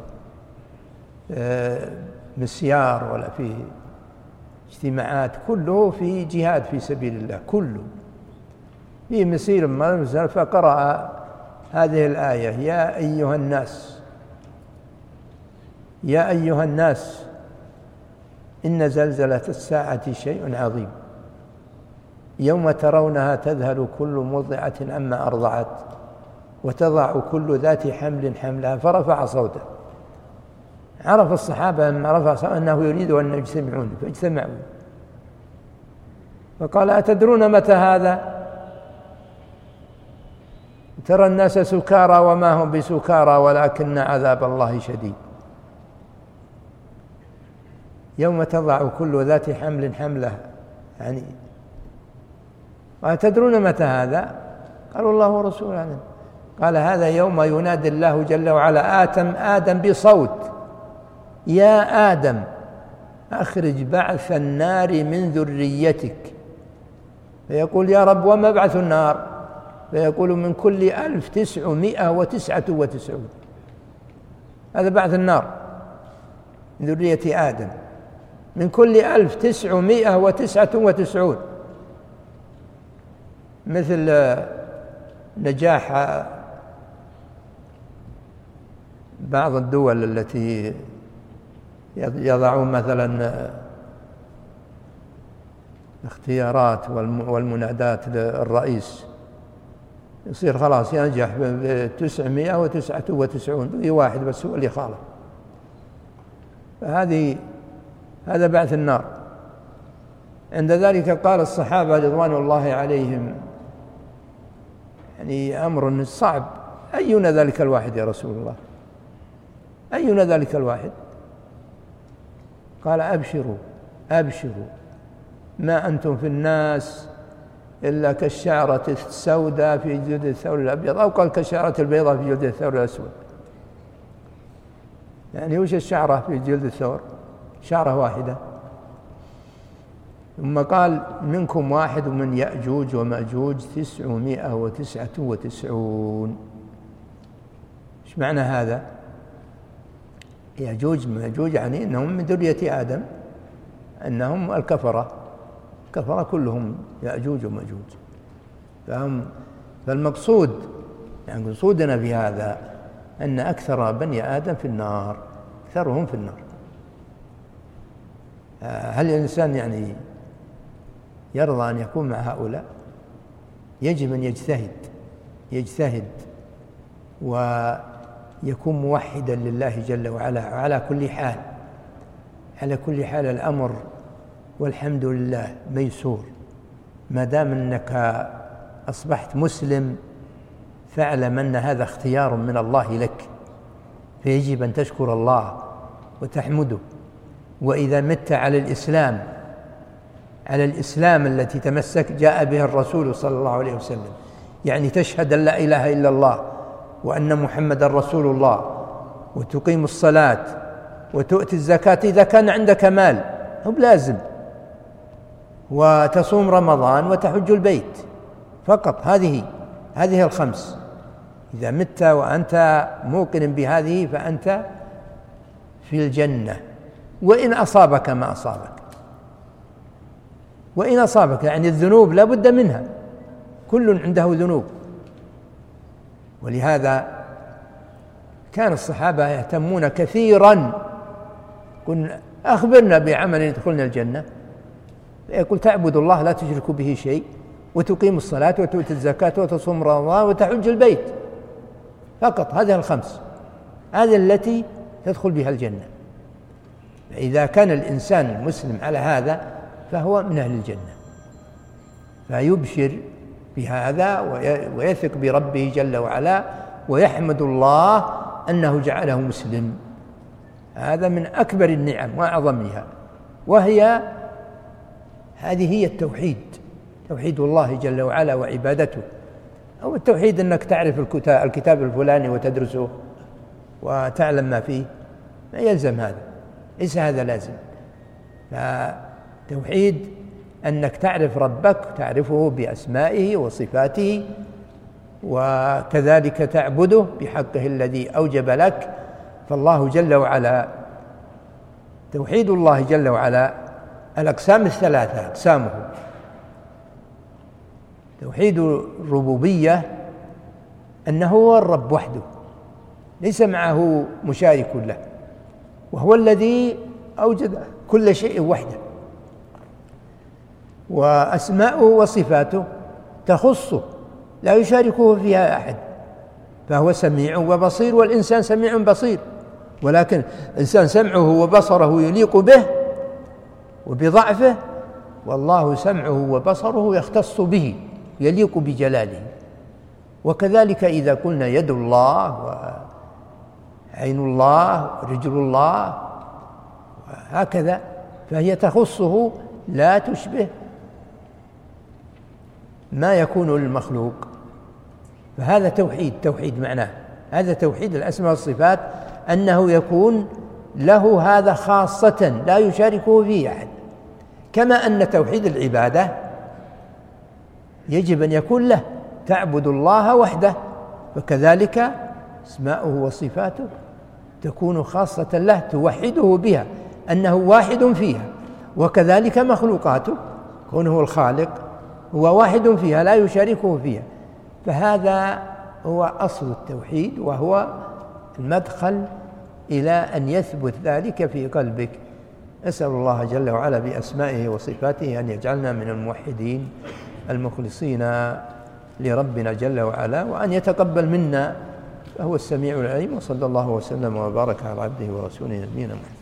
S2: مسيار ولا فيه اجتماعات كله في جهاد في سبيل الله كله. في مسير ما فقرأ هذه الآية يا أيها الناس يا أيها الناس إن زلزلة الساعة شيء عظيم. يوم ترونها تذهل كل مرضعة عما أرضعت وتضع كل ذات حمل حملها فرفع صوته. عرف الصحابة لما صوته أنه يريد أن يجتمعون فاجتمعوا. فقال أتدرون متى هذا؟ ترى الناس سكارى وما هم بسكارى ولكن عذاب الله شديد. يوم تضع كل ذات حمل حملة. يعني أتدرون متى هذا؟ قالوا الله ورسوله قال هذا يوم ينادي الله جل وعلا آتم آدم بصوت. يا آدم أخرج بعث النار من ذريتك. فيقول يا رب وما بعث النار؟ فيقول من كل ألف تسعمائة وتسعة وتسعون. هذا بعث النار من ذرية آدم. من كل ألف تسعمائة وتسعة وتسعون. مثل نجاح بعض الدول التي يضعون مثلا الاختيارات والمنادات للرئيس. يصير خلاص ينجح ب 999 بقي واحد بس هو اللي خالف فهذه هذا بعث النار. عند ذلك قال الصحابة رضوان الله عليهم يعني أمر صعب. أينا ذلك الواحد يا رسول الله؟ أينا ذلك الواحد؟ قال أبشروا أبشروا. ما أنتم في الناس إلا كالشعرة السوداء في جلد الثور الأبيض أو قال كالشعرة البيضاء في جلد الثور الأسود. يعني وش الشعرة في جلد الثور؟ شعرة واحدة. ثم قال منكم واحد من يأجوج ومأجوج تسعمائة وتسعة وتسعون. إيش معنى هذا؟ يأجوج ومأجوج يعني أنهم من ذرية آدم أنهم الكفرة. كفر كلهم يأجوج ومأجوج. فهم فالمقصود يعني مقصودنا في هذا أن أكثر بني آدم في النار أكثرهم في النار. هل الإنسان يعني يرضى أن يكون مع هؤلاء؟ يجب أن يجتهد يجتهد. ويكون موحدا لله جل وعلا على كل حال. على كل حال الأمر والحمد لله ميسور. ما دام أنك أصبحت مسلم فاعلم أن هذا اختيار من الله لك. فيجب أن تشكر الله وتحمده. وإذا مت على الإسلام على الإسلام التي تمسك جاء به الرسول صلى الله عليه وسلم. يعني تشهد أن لا إله إلا الله. وأن محمد رسول الله وتقيم الصلاة وتؤتي الزكاة إذا كان عندك مال. هو لازم وتصوم رمضان وتحج البيت فقط. هذه هذه الخمس. إذا مت وأنت موقن بهذه فأنت في الجنة. وإن أصابك ما أصابك. وإن أصابك يعني الذنوب لا بد منها. كل عنده ذنوب. ولهذا كان الصحابة يهتمون كثيرا. قلنا أخبرنا بعمل يدخلنا الجنة. يقول تعبد الله لا تشرك به شيء وتقيم الصلاة وتؤتي الزكاة وتصوم رمضان وتحج البيت. فقط هذه الخمس هذه التي تدخل بها الجنة. فإذا كان الإنسان المسلم على هذا فهو من أهل الجنة. فيبشر بهذا ويثق بربه جل وعلا ويحمد الله أنه جعله مسلم. هذا من أكبر النعم وأعظمها وهي هذه هي التوحيد توحيد الله جل وعلا وعبادته. أو التوحيد أنك تعرف الكتاب الفلاني وتدرسه وتعلم ما فيه ما يلزم هذا ليس هذا لازم. فتوحيد أنك تعرف ربك تعرفه بأسمائه وصفاته وكذلك تعبده بحقه الذي أوجب لك. فالله جل وعلا توحيد الله جل وعلا الأقسام الثلاثة أقسامه. توحيد الربوبية أنه هو الرب وحده ليس معه مشارك له وهو الذي أوجد كل شيء وحده. وأسماؤه وصفاته تخصه لا يشاركه فيها أحد. فهو سميع وبصير والإنسان سميع بصير. ولكن الإنسان سمعه وبصره يليق به وبضعفه والله سمعه وبصره يختص به يليق بجلاله. وكذلك إذا قلنا يد الله وعين الله ورجل الله هكذا فهي تخصه لا تشبه ما يكون للمخلوق. فهذا توحيد توحيد معناه. هذا توحيد الأسماء والصفات أنه يكون له هذا خاصة لا يشاركه فيه أحد. كما أن توحيد العبادة يجب أن يكون له تعبد الله وحده فكذلك أسماؤه وصفاته تكون خاصة له توحده بها أنه واحد فيها وكذلك مخلوقاته كونه الخالق هو واحد فيها لا يشاركه فيها. فهذا هو أصل التوحيد وهو المدخل إلى أن يثبت ذلك في قلبك. أسأل الله جل وعلا بأسمائه وصفاته أن يجعلنا من الموحدين المخلصين لربنا جل وعلا وأن يتقبل منا. فهو السميع العليم وصلى الله وسلم وبارك على عبده ورسوله نبينا محمد.